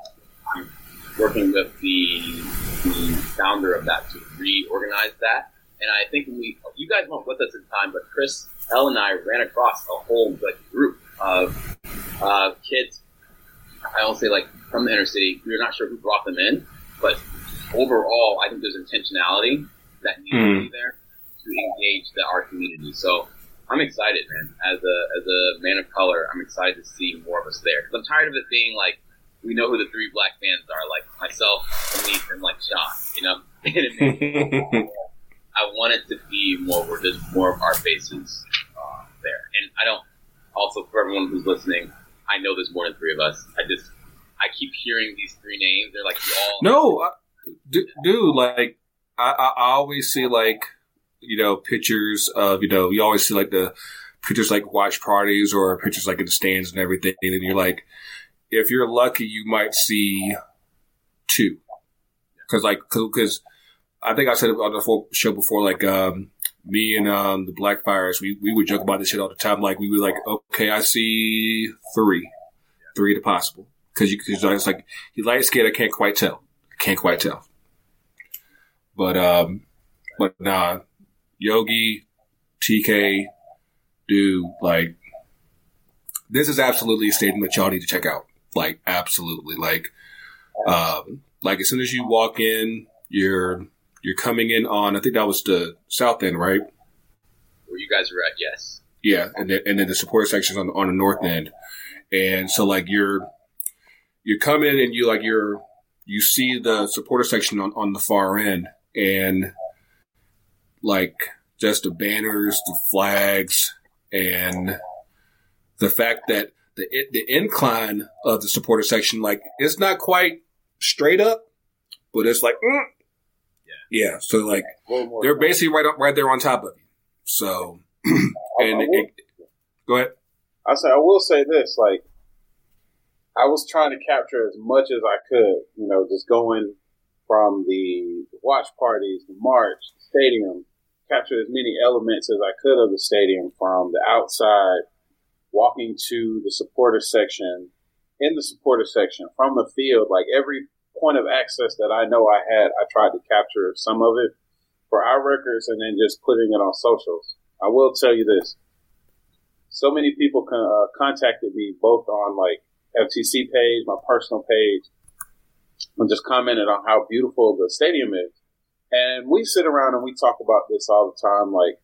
I'm working with the, the founder of that to reorganize that. And I think we, you guys weren't with us at the time, but Chris, L, and I ran across a whole like group of uh, kids. I don't say like from the inner city. We are not sure who brought them in, but overall, I think there's intentionality that needs to be there to engage the our community. So I'm excited, man. As a as a man of color, I'm excited to see more of us there. Because I'm tired of it being like we know who the three black fans are, like myself, Denise, and like Sean. You know, it I want it to be more where there's more of our faces uh, there. And I don't. Also, for everyone who's listening, I know there's more than three of us. I just I keep hearing these three names. They're like you all. No, I- d- dude, like I, I always see like you know pictures of you know you always see like the pictures like watch parties or pictures like in the stands and everything, and you're like, if you're lucky, you might see two, because like because I think I said on the show before, like um, me and um, the Blackfires, we we would joke about this shit all the time. Like we were like, okay, I see three, three to possible, because you because it's like you light skin, I can't quite tell. Can't quite tell. But um, but nah, Yogi, TK, dude, like this is absolutely a stadium that y'all need to check out. Like absolutely, like um, like as soon as you walk in, you're you're coming in on. I think that was the south end, right? Where you guys are at, yes. Yeah, and then and then the support sections on on the north end, and so like you're you come in and you like you're you see the supporter section on on the far end, and like just the banners, the flags, and the fact that the the incline of the supporter section like it's not quite straight up, but it's like mm. yeah, so like they're basically right up right there on top of you. So and I it, it- go ahead. I say I will say this, like I was trying to capture as much as I could, you know, just going from the watch parties, the march, the stadium, capture as many elements as I could of the stadium from the outside, walking to the supporter section, in the supporter section, from the field, like every point of access that I know I had, I tried to capture some of it for our records and then just putting it on socials. I will tell you this so many people con- uh, contacted me both on like FTC page, my personal page, and just commented on how beautiful the stadium is. And we sit around and we talk about this all the time, like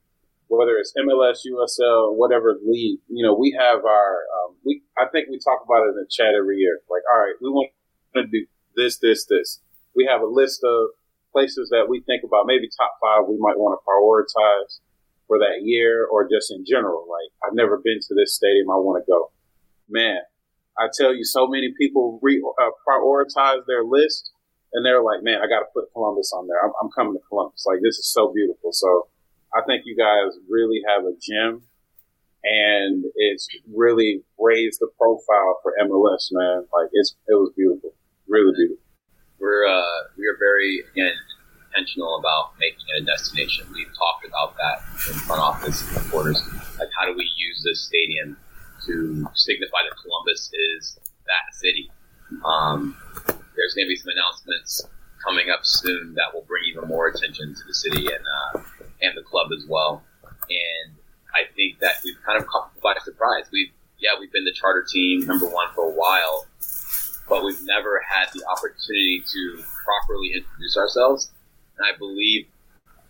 whether it's MLS, USL, whatever league. You know, we have our. Um, we I think we talk about it in the chat every year. Like, all right, we want to do this, this, this. We have a list of places that we think about, maybe top five we might want to prioritize for that year or just in general. Like, I've never been to this stadium. I want to go. Man, I tell you, so many people re- uh, prioritize their list and they're like, man, I got to put Columbus on there. I'm, I'm coming to Columbus. Like, this is so beautiful. So I think you guys really have a gem and it's really raised the profile for MLS, man. Like, it's, it was beautiful. Really beautiful. We're uh, we are very again intentional about making it a destination. We've talked about that in front office and reporters. Like, how do we use this stadium to signify that Columbus is that city? Um, there's going to be some announcements coming up soon that will bring even more attention to the city and uh, and the club as well. And I think that we've kind of caught by surprise. We've yeah, we've been the charter team number one for a while, but we've never had the opportunity to properly introduce ourselves. And I believe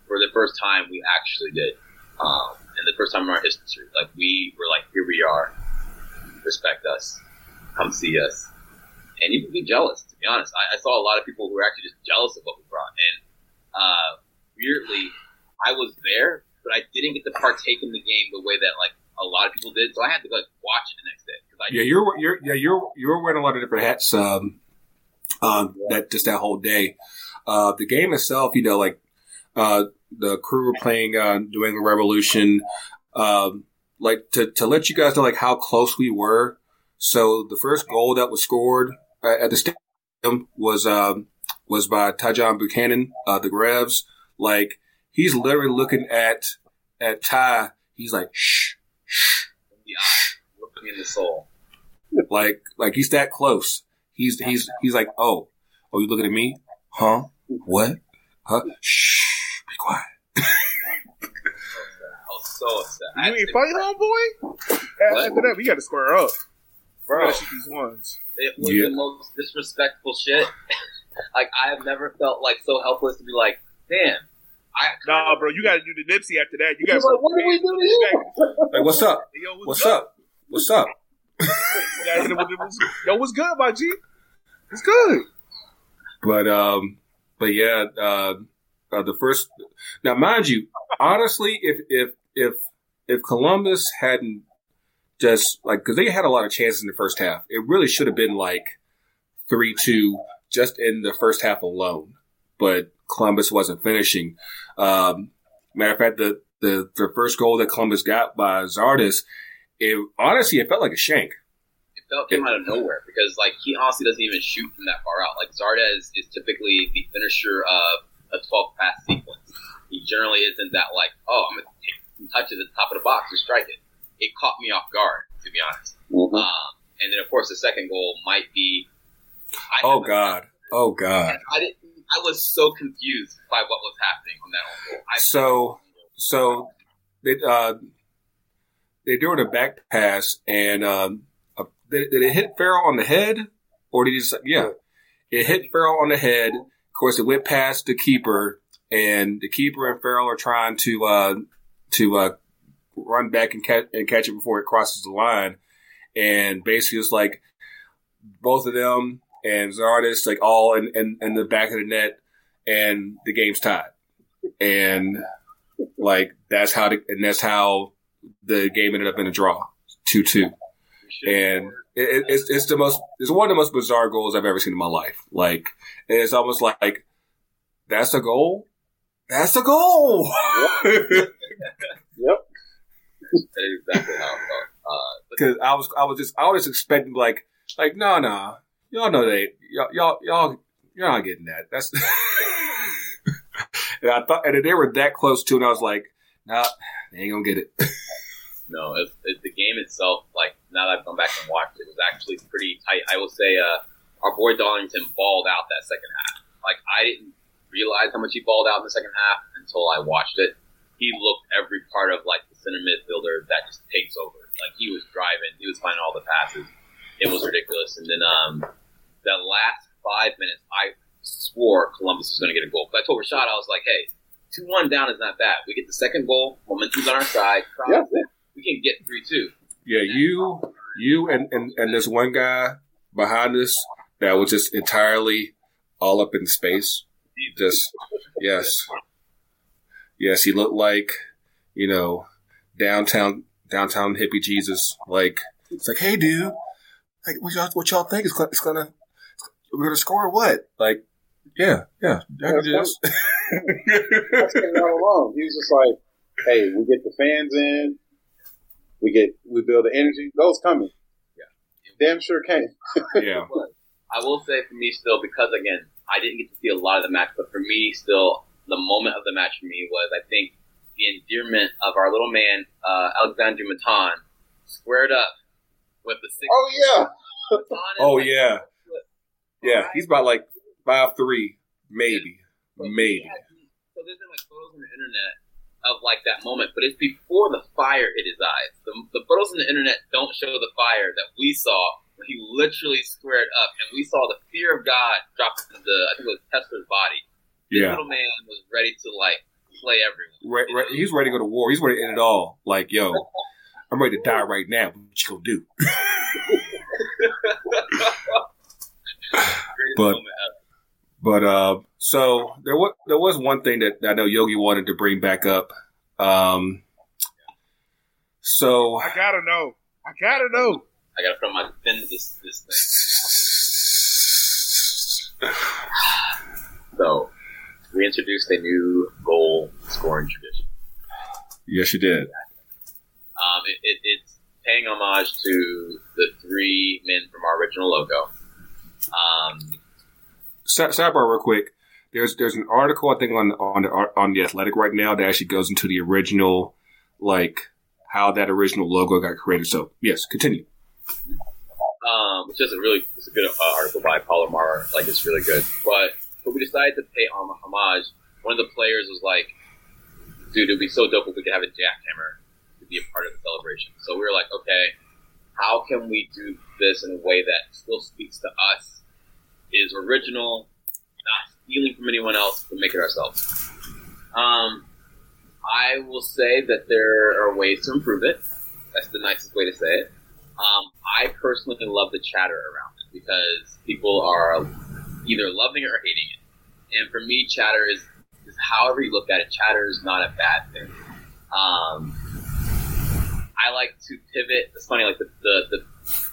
for the first time we actually did, um, and the first time in our history, like we were like, here we are, respect us, come see us, and you can be jealous. To be honest, I, I saw a lot of people who were actually just jealous of what we brought, and uh, weirdly, I was there, but I didn't get to partake in the game the way that like a lot of people did. So I had to like watch it the next day. I Yeah, you're you're yeah you're you're wearing a lot of different hats. Um, um, that just that whole day. Uh, the game itself, you know, like uh, the crew were playing uh, New England Revolution. Um, like to to let you guys know like how close we were. So the first goal that was scored at the stadium was um, was by Tajon Buchanan, uh, the Grevs. Like he's literally looking at at Ty. He's like shh shh in the eye, looking in the soul. like like he's that close. He's he's he's like, oh, Oh, you looking at me? Huh? What? Huh? Shh. Be quiet. I was so upset. I You had ain't to- fighting, homeboy? After that, we got to square up. bro. Especially these ones. It was Yeah. the most disrespectful shit. like I have never felt like so helpless to be like, damn. I Nah, bro, you got to do the Nipsey after that. You got He's like, what did we do to you? Hey, what's up? Yo, what's, What's good? up? What's up? You gotta hit him with the- Yo, what's good, my G? It's good. But um, but yeah, uh, uh, the first. Now, mind you, honestly, if if if if Columbus hadn't just like because they had a lot of chances in the first half, it really should have been like three two just in the first half alone. But Columbus wasn't finishing. Um, matter of fact, the the the first goal that Columbus got by Zardes, it honestly it felt like a shank. it felt came out of nowhere because like he honestly doesn't even shoot from that far out. Like Zardes is typically the finisher of a 12 pass sequence. He generally isn't that like, oh, I'm gonna take some touches at the top of the box and strike it. It caught me off guard, to be honest. Mhm. Um, and then of course the second goal might be. I Oh God! Oh God! I didn't. I was so confused by what was happening on that own goal. I So- So they uh, they doing a back pass and um, uh, did, did it hit Farrell on the head or did he just yeah it hit Farrell on the head. Of course, it went past the keeper and the keeper and Farrell are trying to uh, to uh, run back and catch and catch it before it crosses the line. And basically, it's like both of them and Zardes like all in, in, in the back of the net, and the game's tied. And like that's how the, and that's how the game ended up in a draw, two two. And it, it, it's it's the most it's one of the most bizarre goals I've ever seen in my life. Like it's almost like that's a goal. That's a goal. Yep. Exactly how it felt. Uh, Because I was I was just I was expecting like like no no y'all know they y'all y'all y'all you're not getting that. That's and I thought and they were that close to and I was like, nah, they ain't gonna get it. No, it, it, the game itself, like now that I've gone back and watched it, was actually pretty tight. I will say, uh, our boy Darlington balled out that second half. Like I didn't realize how much he balled out in the second half until I watched it. He looked every part of like the center midfielder that just takes over. Like he was driving, he was finding all the passes. It was ridiculous. And then um, the last five minutes, I swore Columbus was going to get a goal. But I told Rashad, I was like, hey, two one down is not bad. We get the second goal, momentum's on our side. Yeah. We can get three two. Yeah, you you and, and, and this one guy behind us that was just entirely all up in space. Just yes. Yes, he looked like, you know, downtown downtown hippie Jesus. Like it's like, hey dude, like what y'all what y'all think is gonna, it's gonna we're gonna score what? Like, yeah, yeah. that Yeah, is- That's been all along. He was just like, hey, we get the fans in, we get we build the energy. Those coming. Yeah. Damn sure came. yeah. I will say for me still because again I didn't get to see a lot of the match, but for me still the moment of the match for me was I think the endearment of our little man uh, Alexander Matan squared up with the six. Oh yeah. Oh like- yeah. Yeah. He's about like five three, maybe. But Maybe. he So there's been like photos on the internet of like that moment, but it's before the fire hit his eyes. The, the photos on the internet don't show the fire that we saw he literally squared up, and we saw the fear of God drop into the I think it was Tesla's body. This Yeah. little man was ready to like play everyone. Right, right. he's ready to go to war. He's ready to end it all. Like, yo, I'm ready to die right now. What you gonna do? But- But uh, so there was there was one thing that I know Yogi wanted to bring back up. Um, so I gotta know. I gotta know. I gotta put my pin to this this thing. So we introduced a new goal scoring tradition. yes, you did. Um, it, it, it's paying homage to the three men from our original logo. Um, Side- Sidebar, real quick. There's there's an article I think on on the on the Athletic right now that actually goes into the original, like how that original logo got created. So yes, continue. um, it's just a really it's a good uh, article by Paul Mara. Like it's really good. But but we decided to pay homage. One of the players was like, "Dude, it'd be so dope if we could have a jackhammer be a part of the celebration." So we were like, "Okay, how can we do this in a way that still speaks to us, is original, not stealing from anyone else, but make it ourselves?" Um, I will say that there are ways to improve it. That's the nicest way to say it. Um, I personally love the chatter around it because people are either loving it or hating it. And for me, chatter is, is however you look at it, chatter is not a bad thing. Um, I like to pivot. It's funny, like the, the, the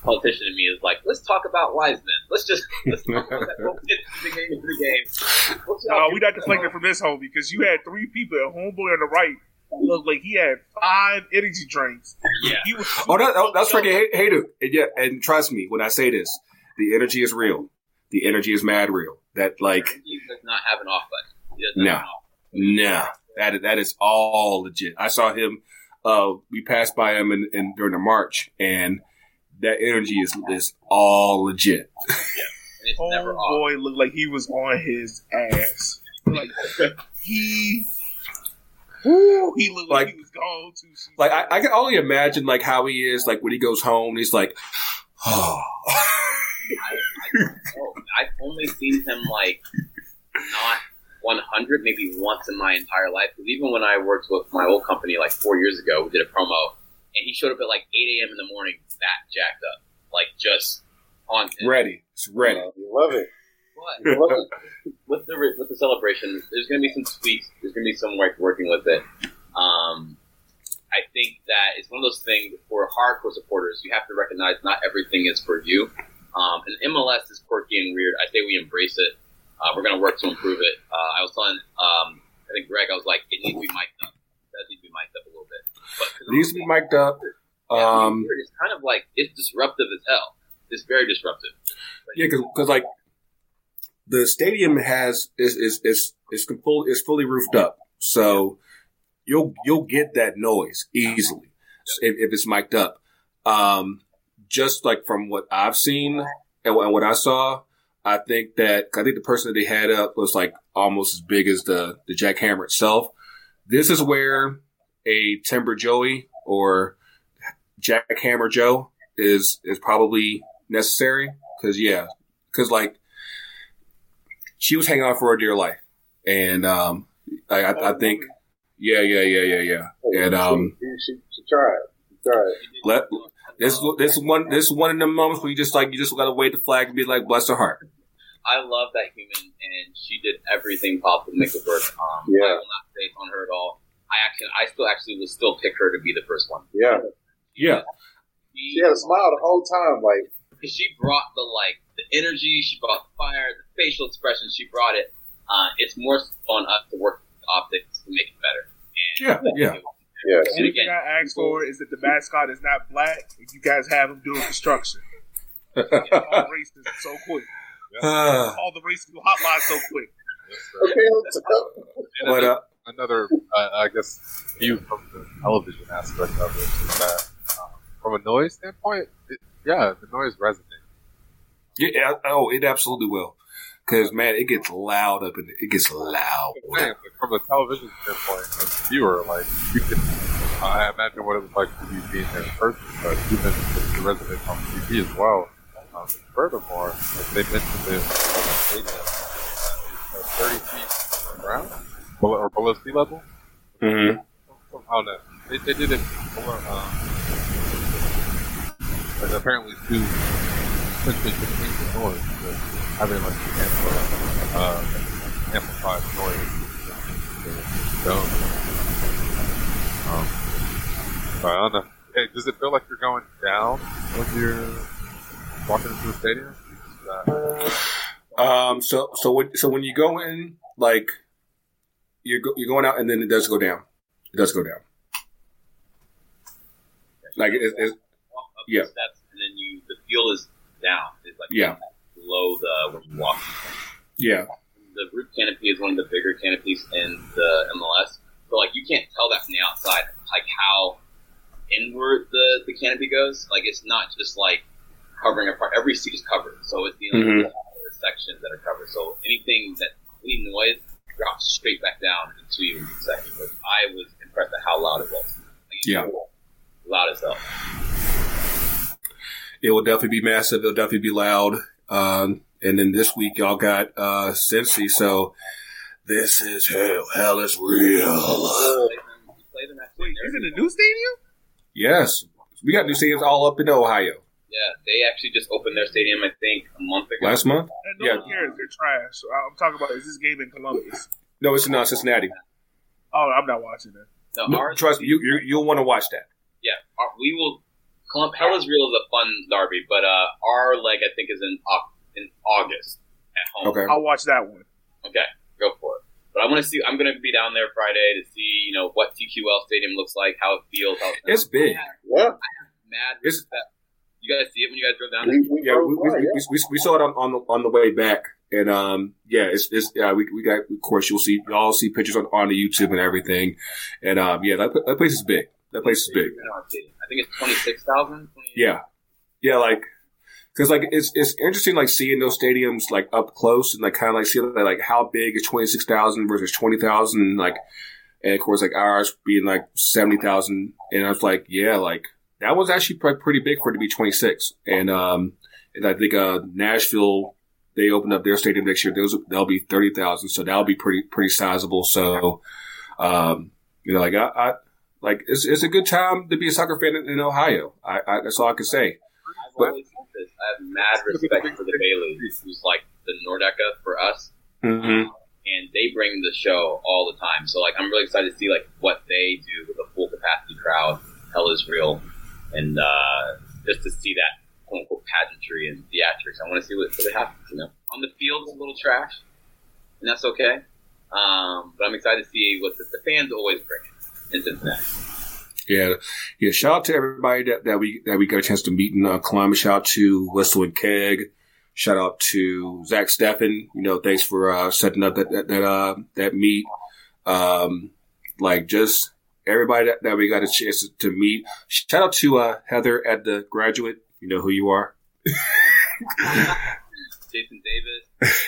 politician in me is like, let's talk about wise men. Let's just let's talk about that. We'll get to the game into the game. We'll No, we not deflecting from this home because you had three people at homeboy on the right. Looked like he had five energy drinks. Yeah. He was Oh, that, that- that's freaking hate, hater. And yeah, and trust me when I say this, the energy is real. The energy is mad real. That like, He does not have an off button. He does not No. have an off nah, that is, that is all legit. I saw him. Uh, we passed by him in, in during the march, and that energy is is all legit. button. And it's never off. looked like he was on his ass. Like he, woo, he looked like, Like- he was gone too. soon. Like I, I can only imagine like how he is like when he goes home. He's like, oh. I, I I've only seen him like not 100, maybe once in my entire life. Because even when I worked with my old company like four years ago, we did a promo, and he showed up at like 8 a.m. in the morning, that jacked up, like just on. ready. It's ready. You love it. But You love it. with the with the celebration, there's going to be some tweaks. There's going to be some work working with it. Um, I think that it's one of those things for hardcore supporters. You have to recognize not everything is for you. Um, and MLS is quirky and weird. I say we embrace it. Uh, we're going to work to improve it. Uh, I was telling, um, I think Greg, I was like, it needs to be mic'd up. It does need to be mic'd up a little bit. But It needs to be mic'd up. Yeah, Um, it's kind of like it's disruptive as hell. It's very disruptive. But Yeah, because like the stadium has is is is is full is fully roofed up, so you'll you'll get that noise easily if, if it's mic'd up. Um, just like from what I've seen and, and what I saw, I think that I think the person that they had up was like almost as big as the the jackhammer itself. This is where a Timber Joey or Jackhammer Joe is is probably necessary because yeah, because like she was hanging on for her dear life, and um, I, I, I think yeah, yeah, yeah, yeah, yeah, and um, she, she, she tried. She tried. let this this one this one of the moments where you just like you just gotta wave the flag and be like bless her heart. I love that human, and she did everything possible to make it work. Um, Yeah. I will not say on her at all. I actually, I still actually will still pick her to be the first one. Yeah. Yeah, She had a smile the whole time. Like, because she brought the like the energy, she brought the fire, the facial expression, she brought it. Uh, it's more on us to work with the optics to make it better. And yeah, yeah. yeah. The only thing I ask for is that the mascot is not black, and you guys have him doing construction. All races so quick. Uh, All the races go hotline so quick. Okay, let's go. but uh, another, uh, I guess, view from the television aspect of it is that um, from a noise standpoint, it, yeah, the noise resonates. yeah, oh, it absolutely will. Because man, it gets loud up in it gets loud. Man, from a television standpoint, as a viewer, like you can, I imagine what it was like to be being there in person, but even the resident on TV as well. Um, furthermore, like they mentioned the stadium, uh, uh, 30 feet from the ground, below, or below sea level. Mm-hmm. Somehow that they, they did it below, um, apparently to essentially contain the noise, to having like the amplified, uh, amplified noise. So, um, I don't know. Hey, does it feel like you're going down when you're walking into the stadium? Um. So so when so when you go in, like you're go, you're going out, and then it does go down. It does go down. Like it, it, walk up Yeah. the steps, and then you the feel is down. It's like Yeah. below the when you walk. yeah. The roof canopy is one of the bigger canopies in the MLS. So like you can't tell that from the outside, like how inward the the canopy goes. Like it's not just like covering a part. Every seat is covered, so it's the only Mhm. sections that are covered. So anything that any noise drops straight back down into you in a second. But I was impressed at how loud it was. Like, it's Yeah. loud as hell. It will definitely be massive. It'll definitely be loud. Um, and then this week y'all got uh Cincy, so this is hell. Hell is real. Play them, we play them actually. Wait, is it a new stadium? Yes. We got new stadiums all up in Ohio. Yeah, they actually just opened their stadium, I think, a month ago. Last month? And no Yeah. one cares. They're trash. So I'm talking about is this game in Columbus? No, it's not Cincinnati. Oh, I'm not watching it. No, No, trust me, you, you you'll want to watch that. Yeah, our, we will. Colum- Hell is Real is a fun derby, but uh, our leg I think is in in August at home. Okay. I'll watch that one. Okay, go for it. But I want to see. I'm going to be down there Friday to see you know what TQL Stadium looks like, how it feels. How it It's big. Yeah, mad. It's- respect. You guys see it when you guys drove down there? we, we Yeah, we, we, by, we, we, we saw it on, on the on the way back, and um, yeah, it's it's yeah, we, we got of course you'll see y'all see pictures on, on the YouTube and everything, and um, yeah, that, that place is big. That place is big. I think it's twenty six thousand. Yeah, yeah, like because like it's it's interesting like seeing those stadiums like up close and like kind of like seeing like how big is twenty six thousand versus twenty thousand, like, and of course like ours being like seventy thousand, and I was like, yeah, like that was actually pre- pretty big for it to be twenty six, and um, and I think uh Nashville they opened up their stadium next year, those they'll be thirty thousand, so that'll be pretty pretty sizable. So, um, you know, like I. I like it's, it's a good time to be a soccer fan in, in Ohio. I, I, that's all I can say. I've But- always said this. I have mad respect for the Bailey, who's like the Nordecke for us. Mm-hmm. and they bring the show all the time. So like I'm really excited to see like what they do with a full capacity crowd. Hell is real, and uh, just to see that quote unquote pageantry and theatrics. I want to see what, what happens. You know, on the field a little trash, and that's okay. Um, but I'm excited to see what the, the fans always bring in Cincinnati. Yeah, yeah. Shout out to everybody that, that we that we got a chance to meet in uh, Columbus. Shout out to and Keg. Shout out to Zach Steffen. You know, thanks for uh, setting up that that that, uh, that meet. Um, like just everybody that, that we got a chance to meet. Shout out to uh, Heather at the graduate. You know who you are. Jason Davis.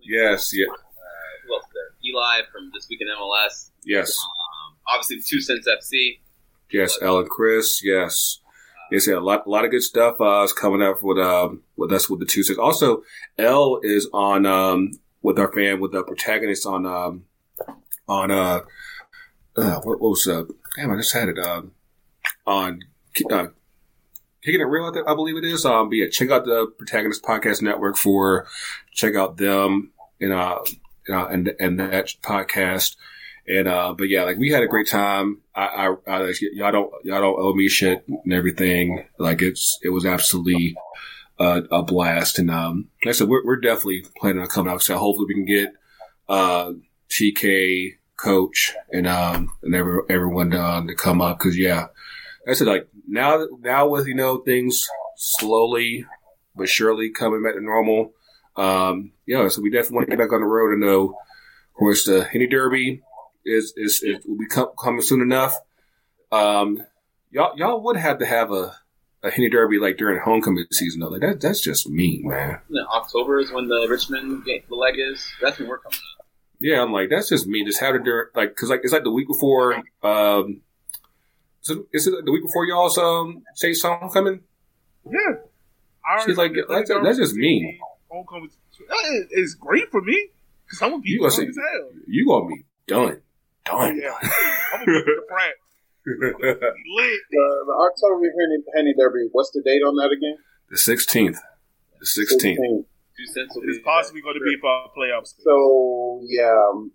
Yes, yeah, Uh, who else there? Eli from this week in MLS. yes, Um, obviously, the Two Cents FC. yes. Ellen, Chris, yes. Yes, yeah, a lot, a lot of good stuff uh, is coming up with um with us with the two six. Also, L is on um with our fan with the protagonist on um on uh, uh what, was uh damn I just had it um on uh, kicking it real I, believe it is um yeah check out the protagonist podcast network for check out them and uh, uh and and that podcast and uh, but yeah, like we had a great time. I, I, I y'all don't y'all don't owe me shit and everything. Like it's it was absolutely uh, a blast. And um, like I said, we're, we're definitely planning on coming out. So hopefully we can get uh, TK, Coach, and um, and every, everyone uh, to come up because yeah, I said like now now with you know things slowly but surely coming back to normal. Um, yeah, so we definitely want to get back on the road. and know, of course, the Henny Derby is is, will be com- coming soon enough. Um, y'all y'all would have to have a a Henny Derby like during homecoming season though. Like that that's just mean, man. October is when the Richmond game, the leg is. That's when we're coming. Yeah, I'm like that's just mean. Just have it during like because like it's like the week before. Um, so is it the week before y'all's um State's coming? Yeah. Our- See, like, that's- that's just mean. Homecoming. That is- It's great for me because I'm gonna be You gonna say- as hell. You gonna be done, done. Yeah. I'm gonna be the frat. Lit. The, the October Henny, Henny Derby. What's the date on that again? the sixteenth, the sixteenth. 16th. Two cents will It's be possibly going to be for playoffs. So yeah, um,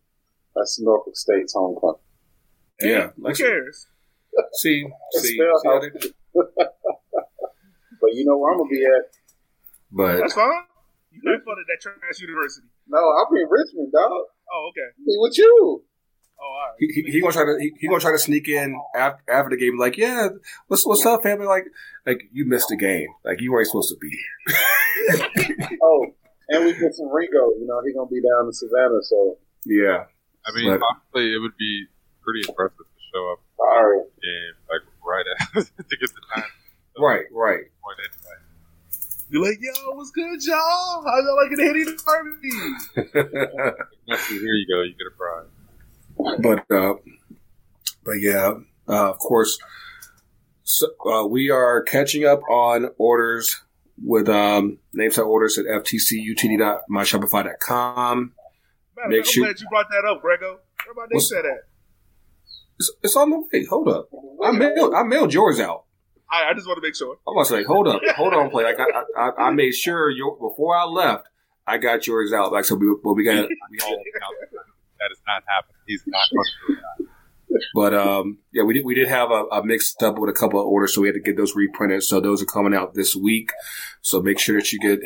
that's Norfolk State's homecoming. Yeah, Who like cares? see, see, see how out. they- But you know where I'm gonna be at? but That's fine. You have fun at that trash university. No, I'll be in Richmond, dog. Oh, okay. Be with you. Oh, all right. he, he, he gonna try to he, he gonna try to sneak in after, after the game. Like, yeah, what's what's up, family? Like, like you missed the game. Like you weren't supposed to be. here. Oh, and we get some Ringo. You know, he's gonna be down in Savannah. So Yeah, I mean, But- honestly, it would be pretty impressive to show up sorry. game like right at to get the time right, right. point anyway. You're like, yo, what's good, y'all? How's y'all liking Henny Derby? Messi, here you go. You get a prize. but uh, but yeah, uh, of course, so, uh, we are catching up on orders with um, names orders at ftcutd.myshopify.com. Man, Make I'm sure- glad you brought that up, Grego. Where my name said that? It's, it's on the way. Hold up, I mailed I mailed yours out. I, I just want to make sure. I was like, hold up, hold on, play. Like I, I, I made sure your before I left, I got yours out. Like so, we, but we got. We, All that is not happening. He's not going to do that. But um, yeah, we did we did have a, a mixed up with a couple of orders, so we had to get those reprinted. So those are coming out this week. So make sure that you get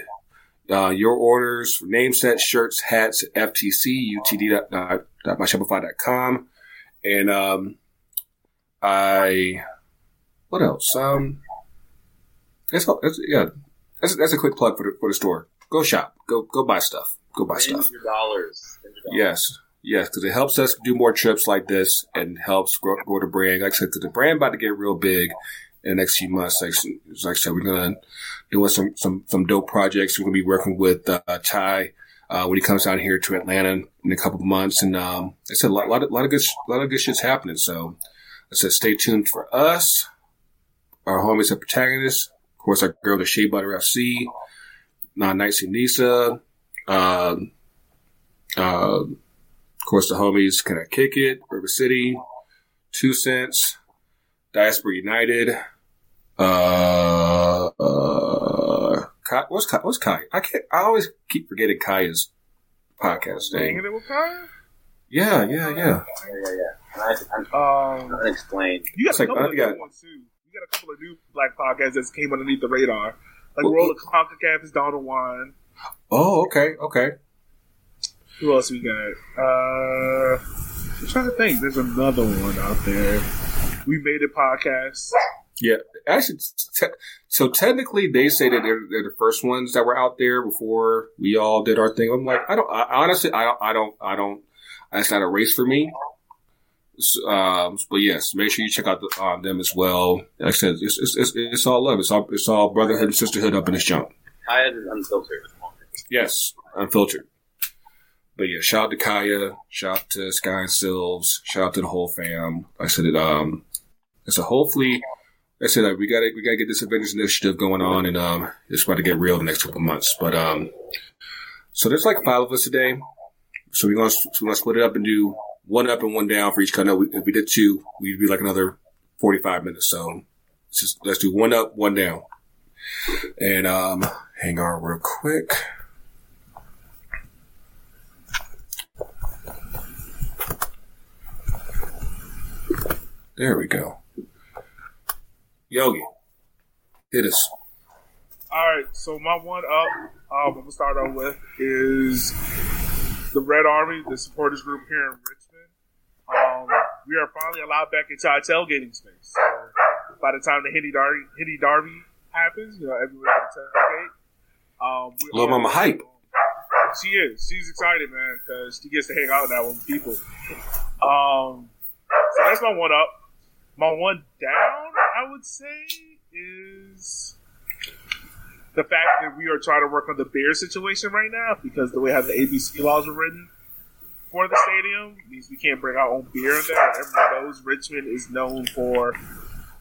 uh, your orders for name sets, shirts, hats, FTC, utd.myshopify.com. And um, I, what else? Um, that's, that's yeah, that's, that's a quick plug for the, for the store. Go shop. Go go buy stuff. Go buy stuff. your dollars. Your dollars. Yes, yes, because it helps us do more trips like this and helps grow, grow the brand. Like I said, the brand about to get real big in the next few months. Like, like I said, we're gonna doing some some some dope projects. We're gonna be working with uh, Ty uh, when he comes down here to Atlanta in a couple months, and um, I said a lot, lot of lot of good sh- lot of good shit's happening. So I said, stay tuned for us, our homies at Protagonist, of course, our girl the Shea Butter FC, Non Nights Nisa. Um, uh, of course, the homies Can I Kick It, River City, Two Cents, Diaspora United. Uh, uh, Kai, what's Kai? What's Kai? I can't. I always keep forgetting Kaya's podcast Hanging name. it with Kyle? Yeah, yeah, yeah. Yeah, yeah, yeah. And I, I'm Um, unexplained. you got It's a couple uh, of yeah. new ones too. You got a couple of new black podcasts that came underneath the radar. Like Roller CONCACAF is down to one. Oh, okay, okay. Who else we got? Uh, I'm trying to think. There's another one out there. We made it podcast. Yeah, actually, te- so technically, they say that they're, they're the first ones that were out there before we all did our thing. I'm like, I don't. I, honestly, I don't. I don't. I don't. That's not a race for me. Um, but yes, make sure you check out the, um, them as well. Like I said, it's, it's, it's, it's all love. It's all it's all brotherhood and sisterhood up in this jump. Kaya is unfiltered at the moment. Yes, unfiltered. But yeah, shout out to Kaya, shout out to Sky and Silves, shout out to the whole fam. I said it. Um, so hopefully, I said like, we got to we got to get this Avengers initiative going on, and um, it's about to get real the next couple months. But um, so there's like five of us today. So we're gonna so we're gonna split it up and do one up and one down for each. Know we, if we did two, we'd be like another forty five minutes. So let's just let's do one up, one down, and um, hang on real quick. There we go. Yogi, hit us. All right, so my one up, um, I'm gonna start out with is the Red Army, the supporters group here in Richmond. Um, we are finally allowed back into our tailgating space. So by the time the Hitty Darby, Hitty Darby happens, you know, everywhere can tailgate. Um, are- Mama hype. She is. She's excited, man, because she gets to hang out now with people. Um, so that's my one up. My one down, I would say, is the fact that we are trying to work on the beer situation right now because the way how the ABC laws are written for the stadium means we can't bring our own beer in there. Everyone knows Richmond is known for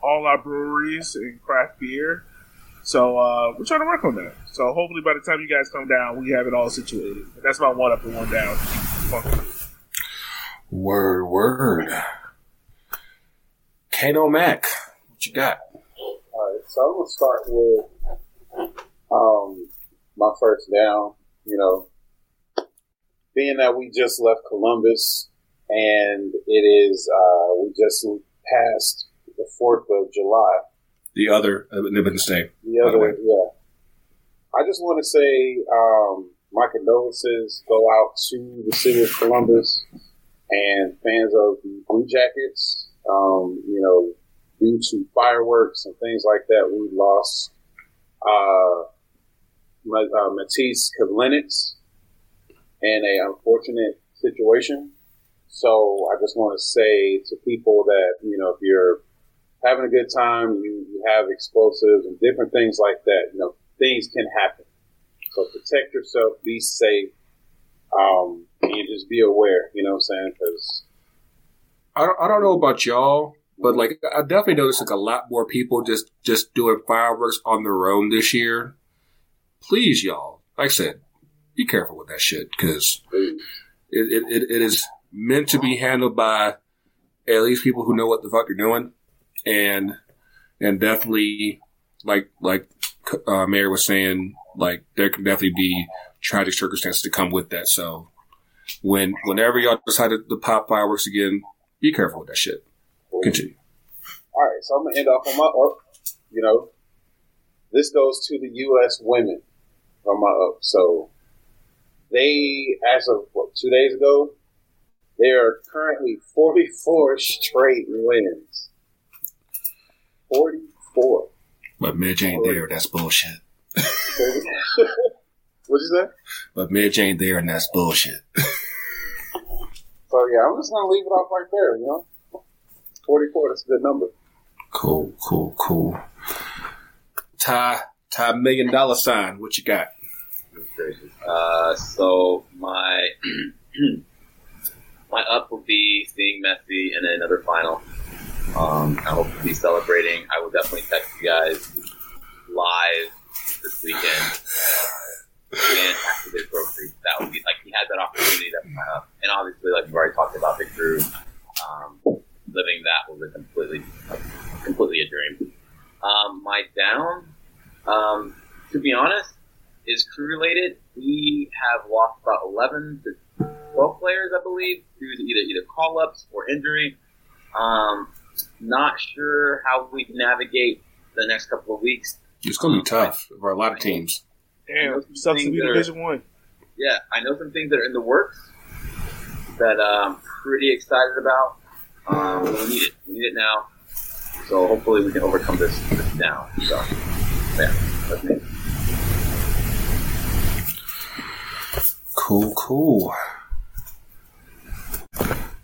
all our breweries and craft beer. So uh, we're trying to work on that. So hopefully by the time you guys come down, we have it all situated. That's my one up and one down. Word, word. Kano Mac, what you got? All right, so I'm gonna start with um, my first down. You know, being that we just left Columbus and it is uh, we just passed the Fourth of July. The other uh, Independence Day. The other, way. yeah. I just want to say um, my condolences go out to the city of Columbus and fans of the Blue Jackets. Um, you know, due to fireworks and things like that, we lost uh, uh, Matiss Kivlenieks in a unfortunate situation. So I just want to say to people that you know, if you're having a good time, you, you have explosives and different things like that. You know, things can happen. So protect yourself, be safe, um, and just be aware. You know what I'm saying? Because I don't, I don't know about y'all, but like I definitely noticed like a lot more people just just doing fireworks on their own this year. Please, y'all, like I said, be careful with that shit because it, it, it, it is meant to be handled by at least people who know what the fuck they're doing, and and definitely like like uh, Mayor was saying, like there can definitely be tragic circumstances to come with that. So when whenever y'all decide to pop fireworks again, be careful with that shit. Continue. All right, so I'm gonna end off on my, or, you know, this goes to the U.S. women on my up. So they, as of what, two days ago, they are currently 44 straight wins. 44. But Midge ain't there. That's bullshit. What'd you say? But Midge ain't there, and that's bullshit. So yeah, I'm just gonna leave it off right there. You know, 44. That's a good number. Cool, cool, cool. Ty, Ty, million dollar sign. What you got? Uh, so my my up will be seeing Messi in another final. Um, I hope to be celebrating. I will definitely text you guys live this weekend. And after the trophy, that would be like he had that opportunity. That's my up. And obviously, like we've already talked about, the Drew, um, living that was a completely, like, completely a dream. Um, my down, um, to be honest, is crew related. We have lost about 11 to 12 players, I believe, due to either either call ups or injury. Um, not sure how we navigate the next couple of weeks. It's gonna be tough for a lot of teams. Damn, sucks to be Division One. Yeah, I know some things that are in the works that I'm pretty excited about. Um, we need it. We need it now. So hopefully we can overcome this, this down. So, yeah, that's me. Cool, cool.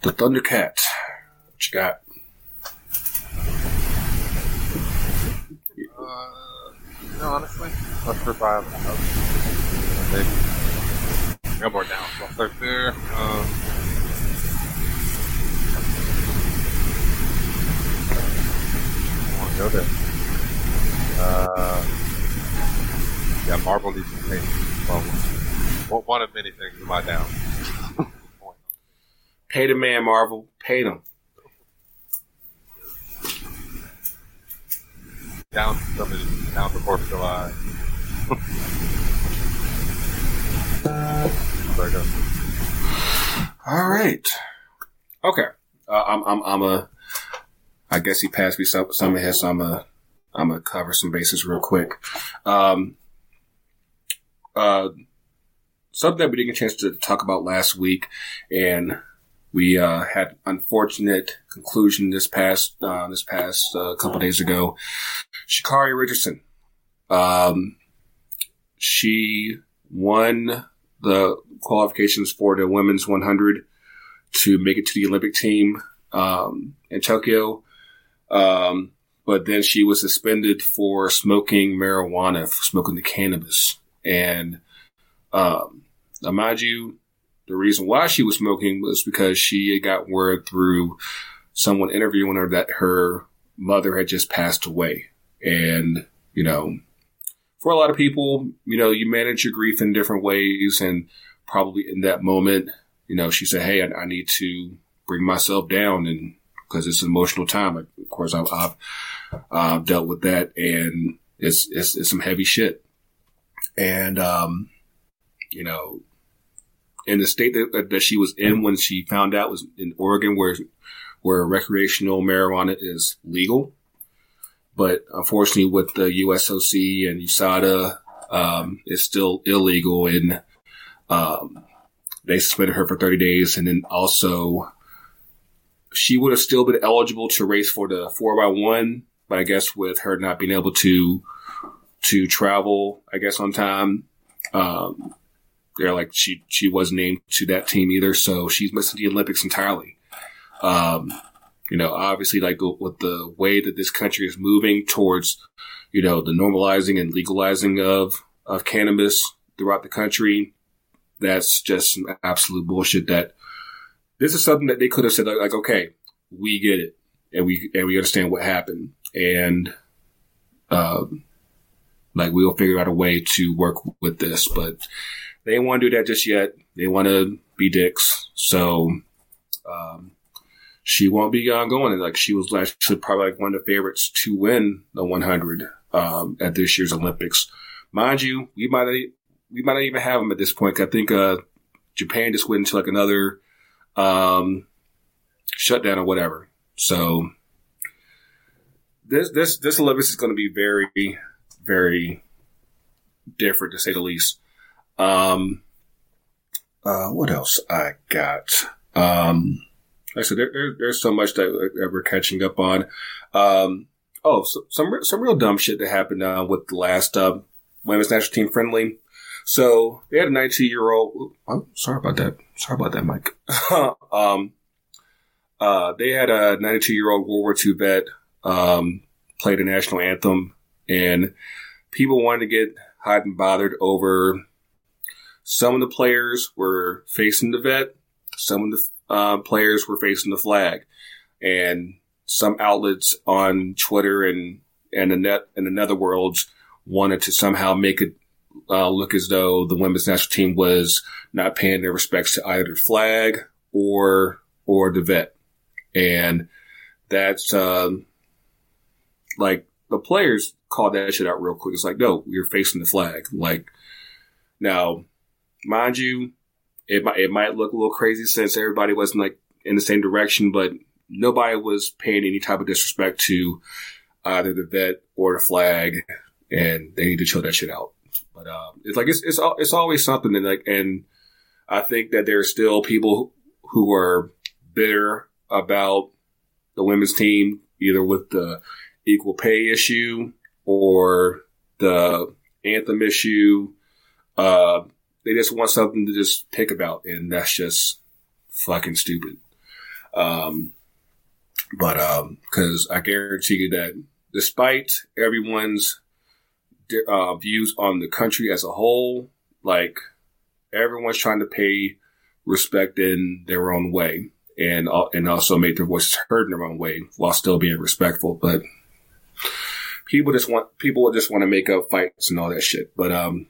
The Thundercat. What you got? Uh, you know, honestly, not sure if I have enough. Maybe. I got more down. So I'll start there. Um, I want to go there. Uh, yeah, Marvel needs to change. Well, one- one of many things in my down. Pay the man, Marvel. Pay them. Down somebody, down to Fourth of July. there you go. All right. Okay. Uh, I'm, I'm, I'm a. I guess he passed me some, some of his. So I'm a. I'm gonna cover some bases real quick. Um. Uh. Something that we didn't get a chance to talk about last week, and we uh, had unfortunate conclusion this past uh, this past uh, couple days ago. Sha'Carri Richardson. Um. She won the qualifications for the women's 100 to make it to the Olympic team um, in Tokyo. Um, but then she was suspended for smoking marijuana, for smoking the cannabis. And um, mind you, the reason why she was smoking was because she had got word through someone interviewing her that her mother had just passed away. And, you know, for a lot of people, you know, you manage your grief in different ways. And probably in that moment, you know, she said, Hey, I, I need to bring myself down and because it's an emotional time. Of course, I've, I've uh, dealt with that and it's, it's, it's some heavy shit. And, um, you know, in the state that, that she was in when she found out was in Oregon where, where recreational marijuana is legal. But unfortunately with the USOC and USADA, um, it's still illegal and, um, they suspended her for 30 days and then also she would have still been eligible to race for the four by one, but I guess with her not being able to, to travel, I guess on time, um, they're like she she wasn't named to that team either, so she's missing the Olympics entirely. Um, you know, obviously, like with the way that this country is moving towards, you know, the normalizing and legalizing of of cannabis throughout the country, that's just absolute bullshit. That this is something that they could have said, like, like, okay, we get it, and we and we understand what happened, and um, like we'll figure out a way to work with this, but they want to do that just yet. They want to be dicks, so. Um, she won't be uh, going. Like she was actually probably like one of the favorites to win the 100 um, at this year's Olympics. Mind you, we might we might not even have them at this point. I think uh, Japan just went into like another um, shutdown or whatever. So this this this Olympics is going to be very very different to say the least. Um, uh, what else I got? Um, like I said, there, there, there's so much that, that, we're catching up on. Um, oh, so, some some real dumb shit that happened uh, with the last uh, women's national team friendly. So they had a 19 year old. Oh, sorry about that. Sorry about that, Mike. um, uh, they had a 92 year old World War II vet um, play the national anthem, and people wanted to get hot and bothered over. Some of the players were facing the vet. Some of the uh, players were facing the flag, and some outlets on Twitter and and the net and the netherworlds wanted to somehow make it uh, look as though the women's national team was not paying their respects to either the flag or or the vet, and that's um, like the players called that shit out real quick. It's like, no, we are facing the flag. Like now, mind you, it might it might look a little crazy since everybody wasn't like in the same direction, but nobody was paying any type of disrespect to either the vet or the flag, and they need to chill that shit out. But um, it's like it's it's it's always something that like, and I think that there are still people who are bitter about the women's team, either with the equal pay issue or the anthem issue. Uh, they just want something to just pick about, and that's just fucking stupid. Um, but um, because I guarantee you that despite everyone's uh, views on the country as a whole, like everyone's trying to pay respect in their own way, and uh, and also make their voices heard in their own way while still being respectful. But people just want people just want to make up fights and all that shit. But um,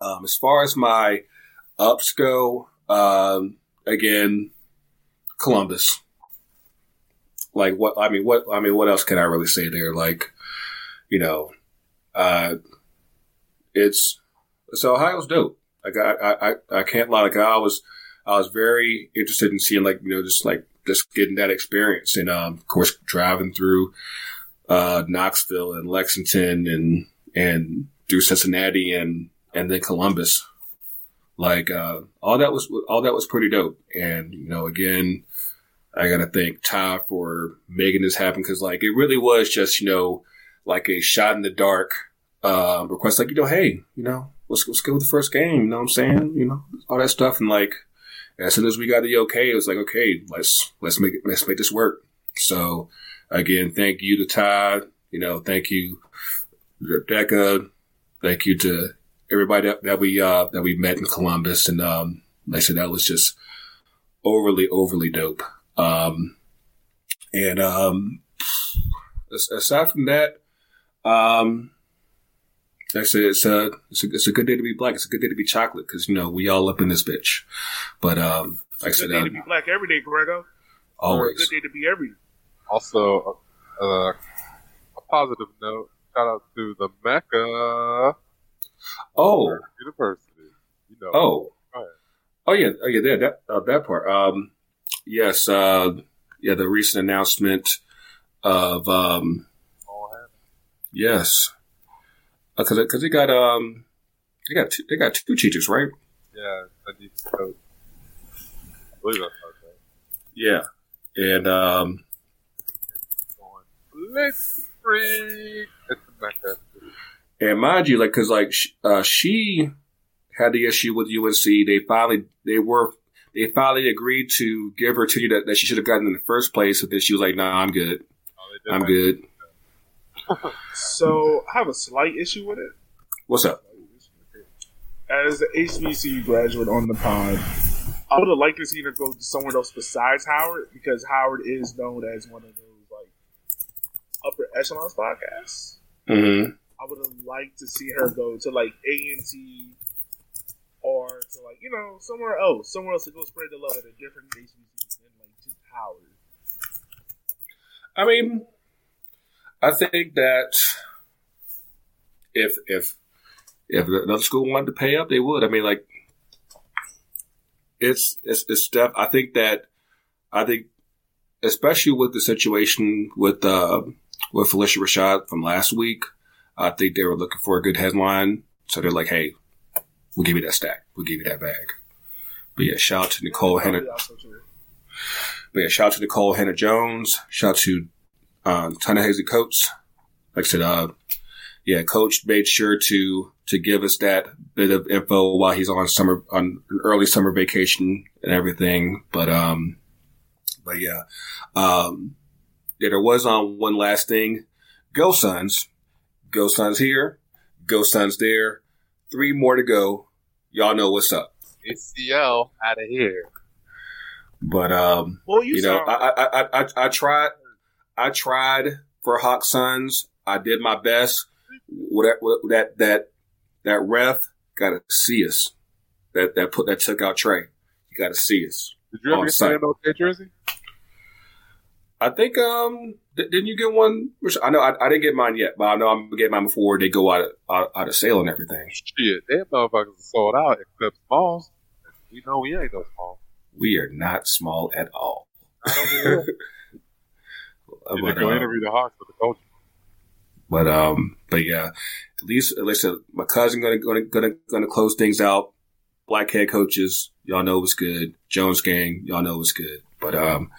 um, as far as my ups go, um, again, Columbus. Like what? I mean, what? I mean, what else can I really say there? Like, you know, uh, it's so Ohio's dope. Like I, I, I can't lie. Like I was, I was very interested in seeing like you know just like just getting that experience and um, of course driving through uh, Knoxville and Lexington and and through Cincinnati and and then Columbus. Like uh, all that was all that was pretty dope. And you know, again, I gotta thank Ty for making this happen because like it really was just you know like a shot in the dark uh, request. Like you know, hey, you know, let's let's go with the first game. You know what I'm saying? You know, all that stuff. And like as soon as we got the okay, it was like okay, let's let's make it, let's make this work. So again, thank you to Ty. You know, thank you, Rebecca. Thank you to everybody that, that we uh, that we met in Columbus, and um, like I said, that was just overly overly dope. Um, and um, aside from that, um, like I said, it's a, it's a it's a good day to be black. It's a good day to be chocolate because you know we all up in this bitch. But um, like I said, good day uh, to be black every day, Grego. always. Or a good day to be every. Also, uh, a positive note. Shout out to the Mecca Oh, University. You know. oh, oh yeah, oh yeah, that that, uh, that part. Um, yes, uh, yeah, the recent announcement of um, yes, because because they got um, they got two, they got two teachers, right? Yeah, I need to coach. I believe that's okay. Yeah, and um, let's freak. It's Mecca. And mind you, like because like uh, she had the issue with UNC. They finally they were they finally agreed to give her to you that, that she should have gotten in the first place. So then she was like, "Nah, I'm good. Oh, I'm good." So I have a slight issue with it. What's up? As an HBCU graduate on the pod, I would have liked to see her go to somewhere else besides Howard because Howard is known as one of those like upper echelons podcasts. Mm-hmm. I would have liked to see her go to like A and T or to like you know somewhere else, somewhere else to go spread the love at a different HBCU than like just Howard. I mean, I think that if if if another school wanted to pay up, they would. I mean, like it's it's it's stuff. I think that I think especially with the situation with uh with Phylicia Rashad from last week, I think they were looking for a good headline. So they're like, "Hey, we'll give you that stack. We'll give you that bag." But yeah, shout out to Nikole Hannah. Probably. But yeah, shout out to Nikole Hannah Jones. Shout out to uh, Ta-Nehisi Coates. Like I said, uh, yeah, Coach made sure to to give us that bit of info while he's on summer on an early summer vacation and everything. But um, but yeah, um, yeah, there was on one last thing. Go Suns, go Suns here, Ghost Suns there. Three more to go. Y'all know what's up. ACL out of here. But um, Well, you, you know, I, I, I, I, I tried, I tried for Hawk Suns. I did my best. What what- that that that ref got to see us. That that put that took out Trae. You got to see us. Did you ever On get site. an OK jersey? I think um didn't you get one? I know I, I didn't get mine yet, but I know I'm gonna get mine before they go out of, out, out of sale and everything. Shit, them motherfuckers are sold out except smalls. We know we ain't no small. We are not small at all. I don't but, go uh, interview the Hawks with the coach? But um, but yeah, at least at least uh, my cousin gonna gonna gonna gonna close things out. Black head coaches, y'all know what's good. Jones gang, y'all know what's good. But um,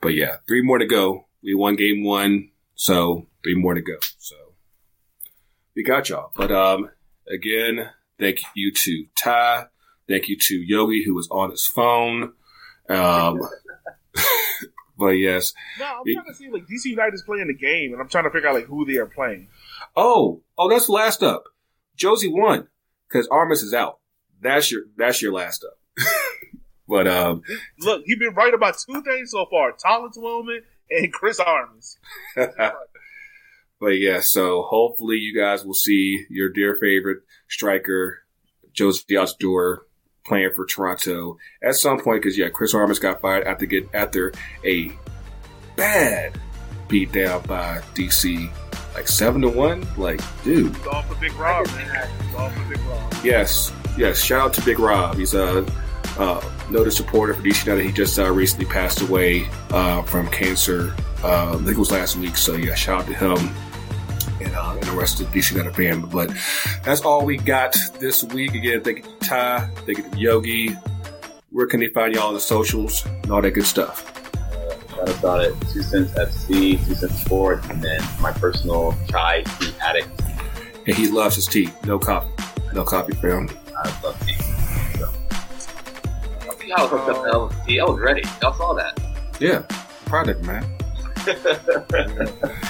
but yeah, three more to go. We won game one, so three more to go. So we got y'all. But um, again, thank you to Ty. Thank you to Yogi who was on his phone. Um, but yes, no, I'm trying to see like DC United is playing the game, and I'm trying to figure out like who they are playing. Oh, oh, that's last up. Jozy won because Armas is out. That's your that's your last up. but um, Look, he's been right about two things so far: Thomas Wellman and Chris Armas. but yeah. So hopefully you guys will see your dear favorite striker Jozy Altidore playing for Toronto at some point because yeah, Chris Armas got fired after get after a bad beat down by DC, like seven to one. Like, dude. He's all for Big Rob, man. He's all for Big Rob. Yes, yes. Shout out to Big Rob. He's a uh, noted supporter for DC United. He just uh, recently passed away uh, from cancer. Uh, I think it was last week. So yeah, shout out to him and, uh, and the rest of the DC United family. But that's all we got this week. Again, thank you to Ty, thank you to Yogi. Where can they find y'all on the socials and all that good stuff? Shout us out at Two Cents FC, Two Cents Sports, and then my personal chai tea addict. And he loves his tea. No copy. No copy for him. I love tea. So. I see how I hooked up to Elvis. I was ready. Y'all saw that. Yeah, product man.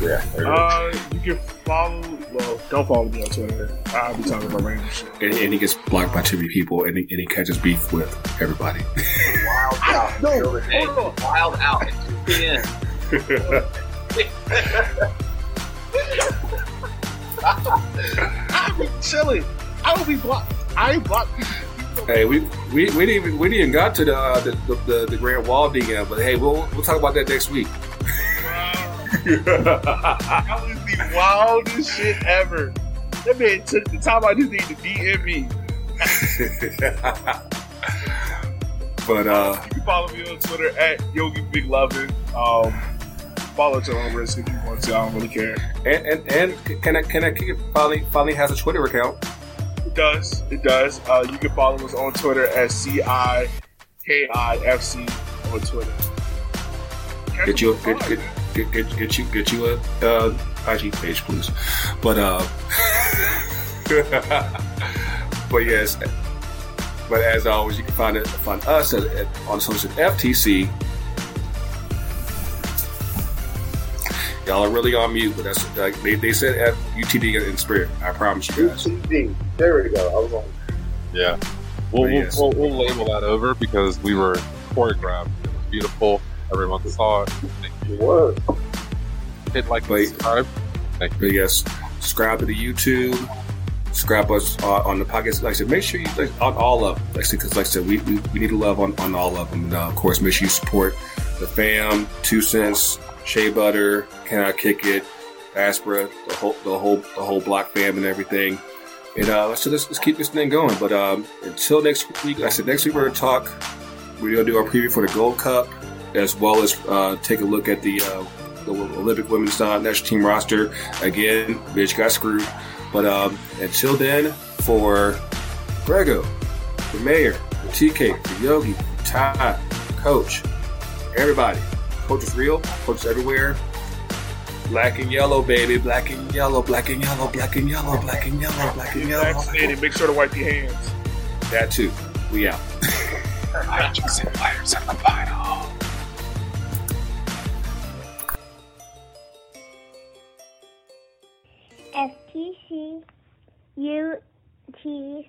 Yeah. Uh, you can follow. Well, don't follow me on Twitter. I'll be talking about random shit. And, and he gets blocked by too many people, and he, and he catches beef with everybody. Wild out. No, Hey, hold on. Wild out at 2 p.m. I'll be chilling. I will be blocked. I ain't blocked people. Hey, we, we, we didn't even we didn't even got to the uh, the, the, the the Grant Wahl DM, but hey, we'll we'll talk about that next week. That was the wildest shit ever. That man took the time I just need to DM me. but uh, You can follow me on Twitter at Yogi Big Lovin'. Um, follow at your own risk if you want to. I don't really care. and and and can I can I kick it? Finally finally has a Twitter account. It does. It does. Uh, you can follow us on Twitter at C I K I F C on Twitter. Catch Get you get get, get, get, get you get you a uh, IG page, please. But uh, but yes, But as always, you can find it find us at, at, on social FTC. Y'all are really on mute, but that's like they, they said F UTD in spirit. I promise you guys. UTD. There we go. I was on. Yeah. We'll, But we'll, yes. we'll, we'll label that over because we were choreographed. It was beautiful. Everyone saw it. Thank you. It was. Hit like and subscribe. Thank you. yes, subscribe to the YouTube. Subscribe us uh, on the podcast. Like I said, make sure you like on all of them. Like I said, because like I said, we, we, we need to love on, on all of them. And uh, of course, make sure you support the fam, Two Cents, Shea Butter, Can I Kick It, Aspera, the whole the whole the whole block fam and everything. And uh, let's, let's let's keep this thing going. But um, until next week, like I said next week we're gonna talk. We're gonna do our preview for the Gold Cup, as well as uh, take a look at the uh, the Olympic women's national team roster. Again, bitch got screwed. But um, until then, for Grego, the mayor, the TK, the Yogi, Ty, Coach, everybody. Coach is real. Coach is everywhere. Black and yellow, baby. Black and yellow, black and yellow, black and yellow, black and yellow, black and Get yellow. vaccinated. Make sure to wipe your hands. That too. We out. FTC UTD.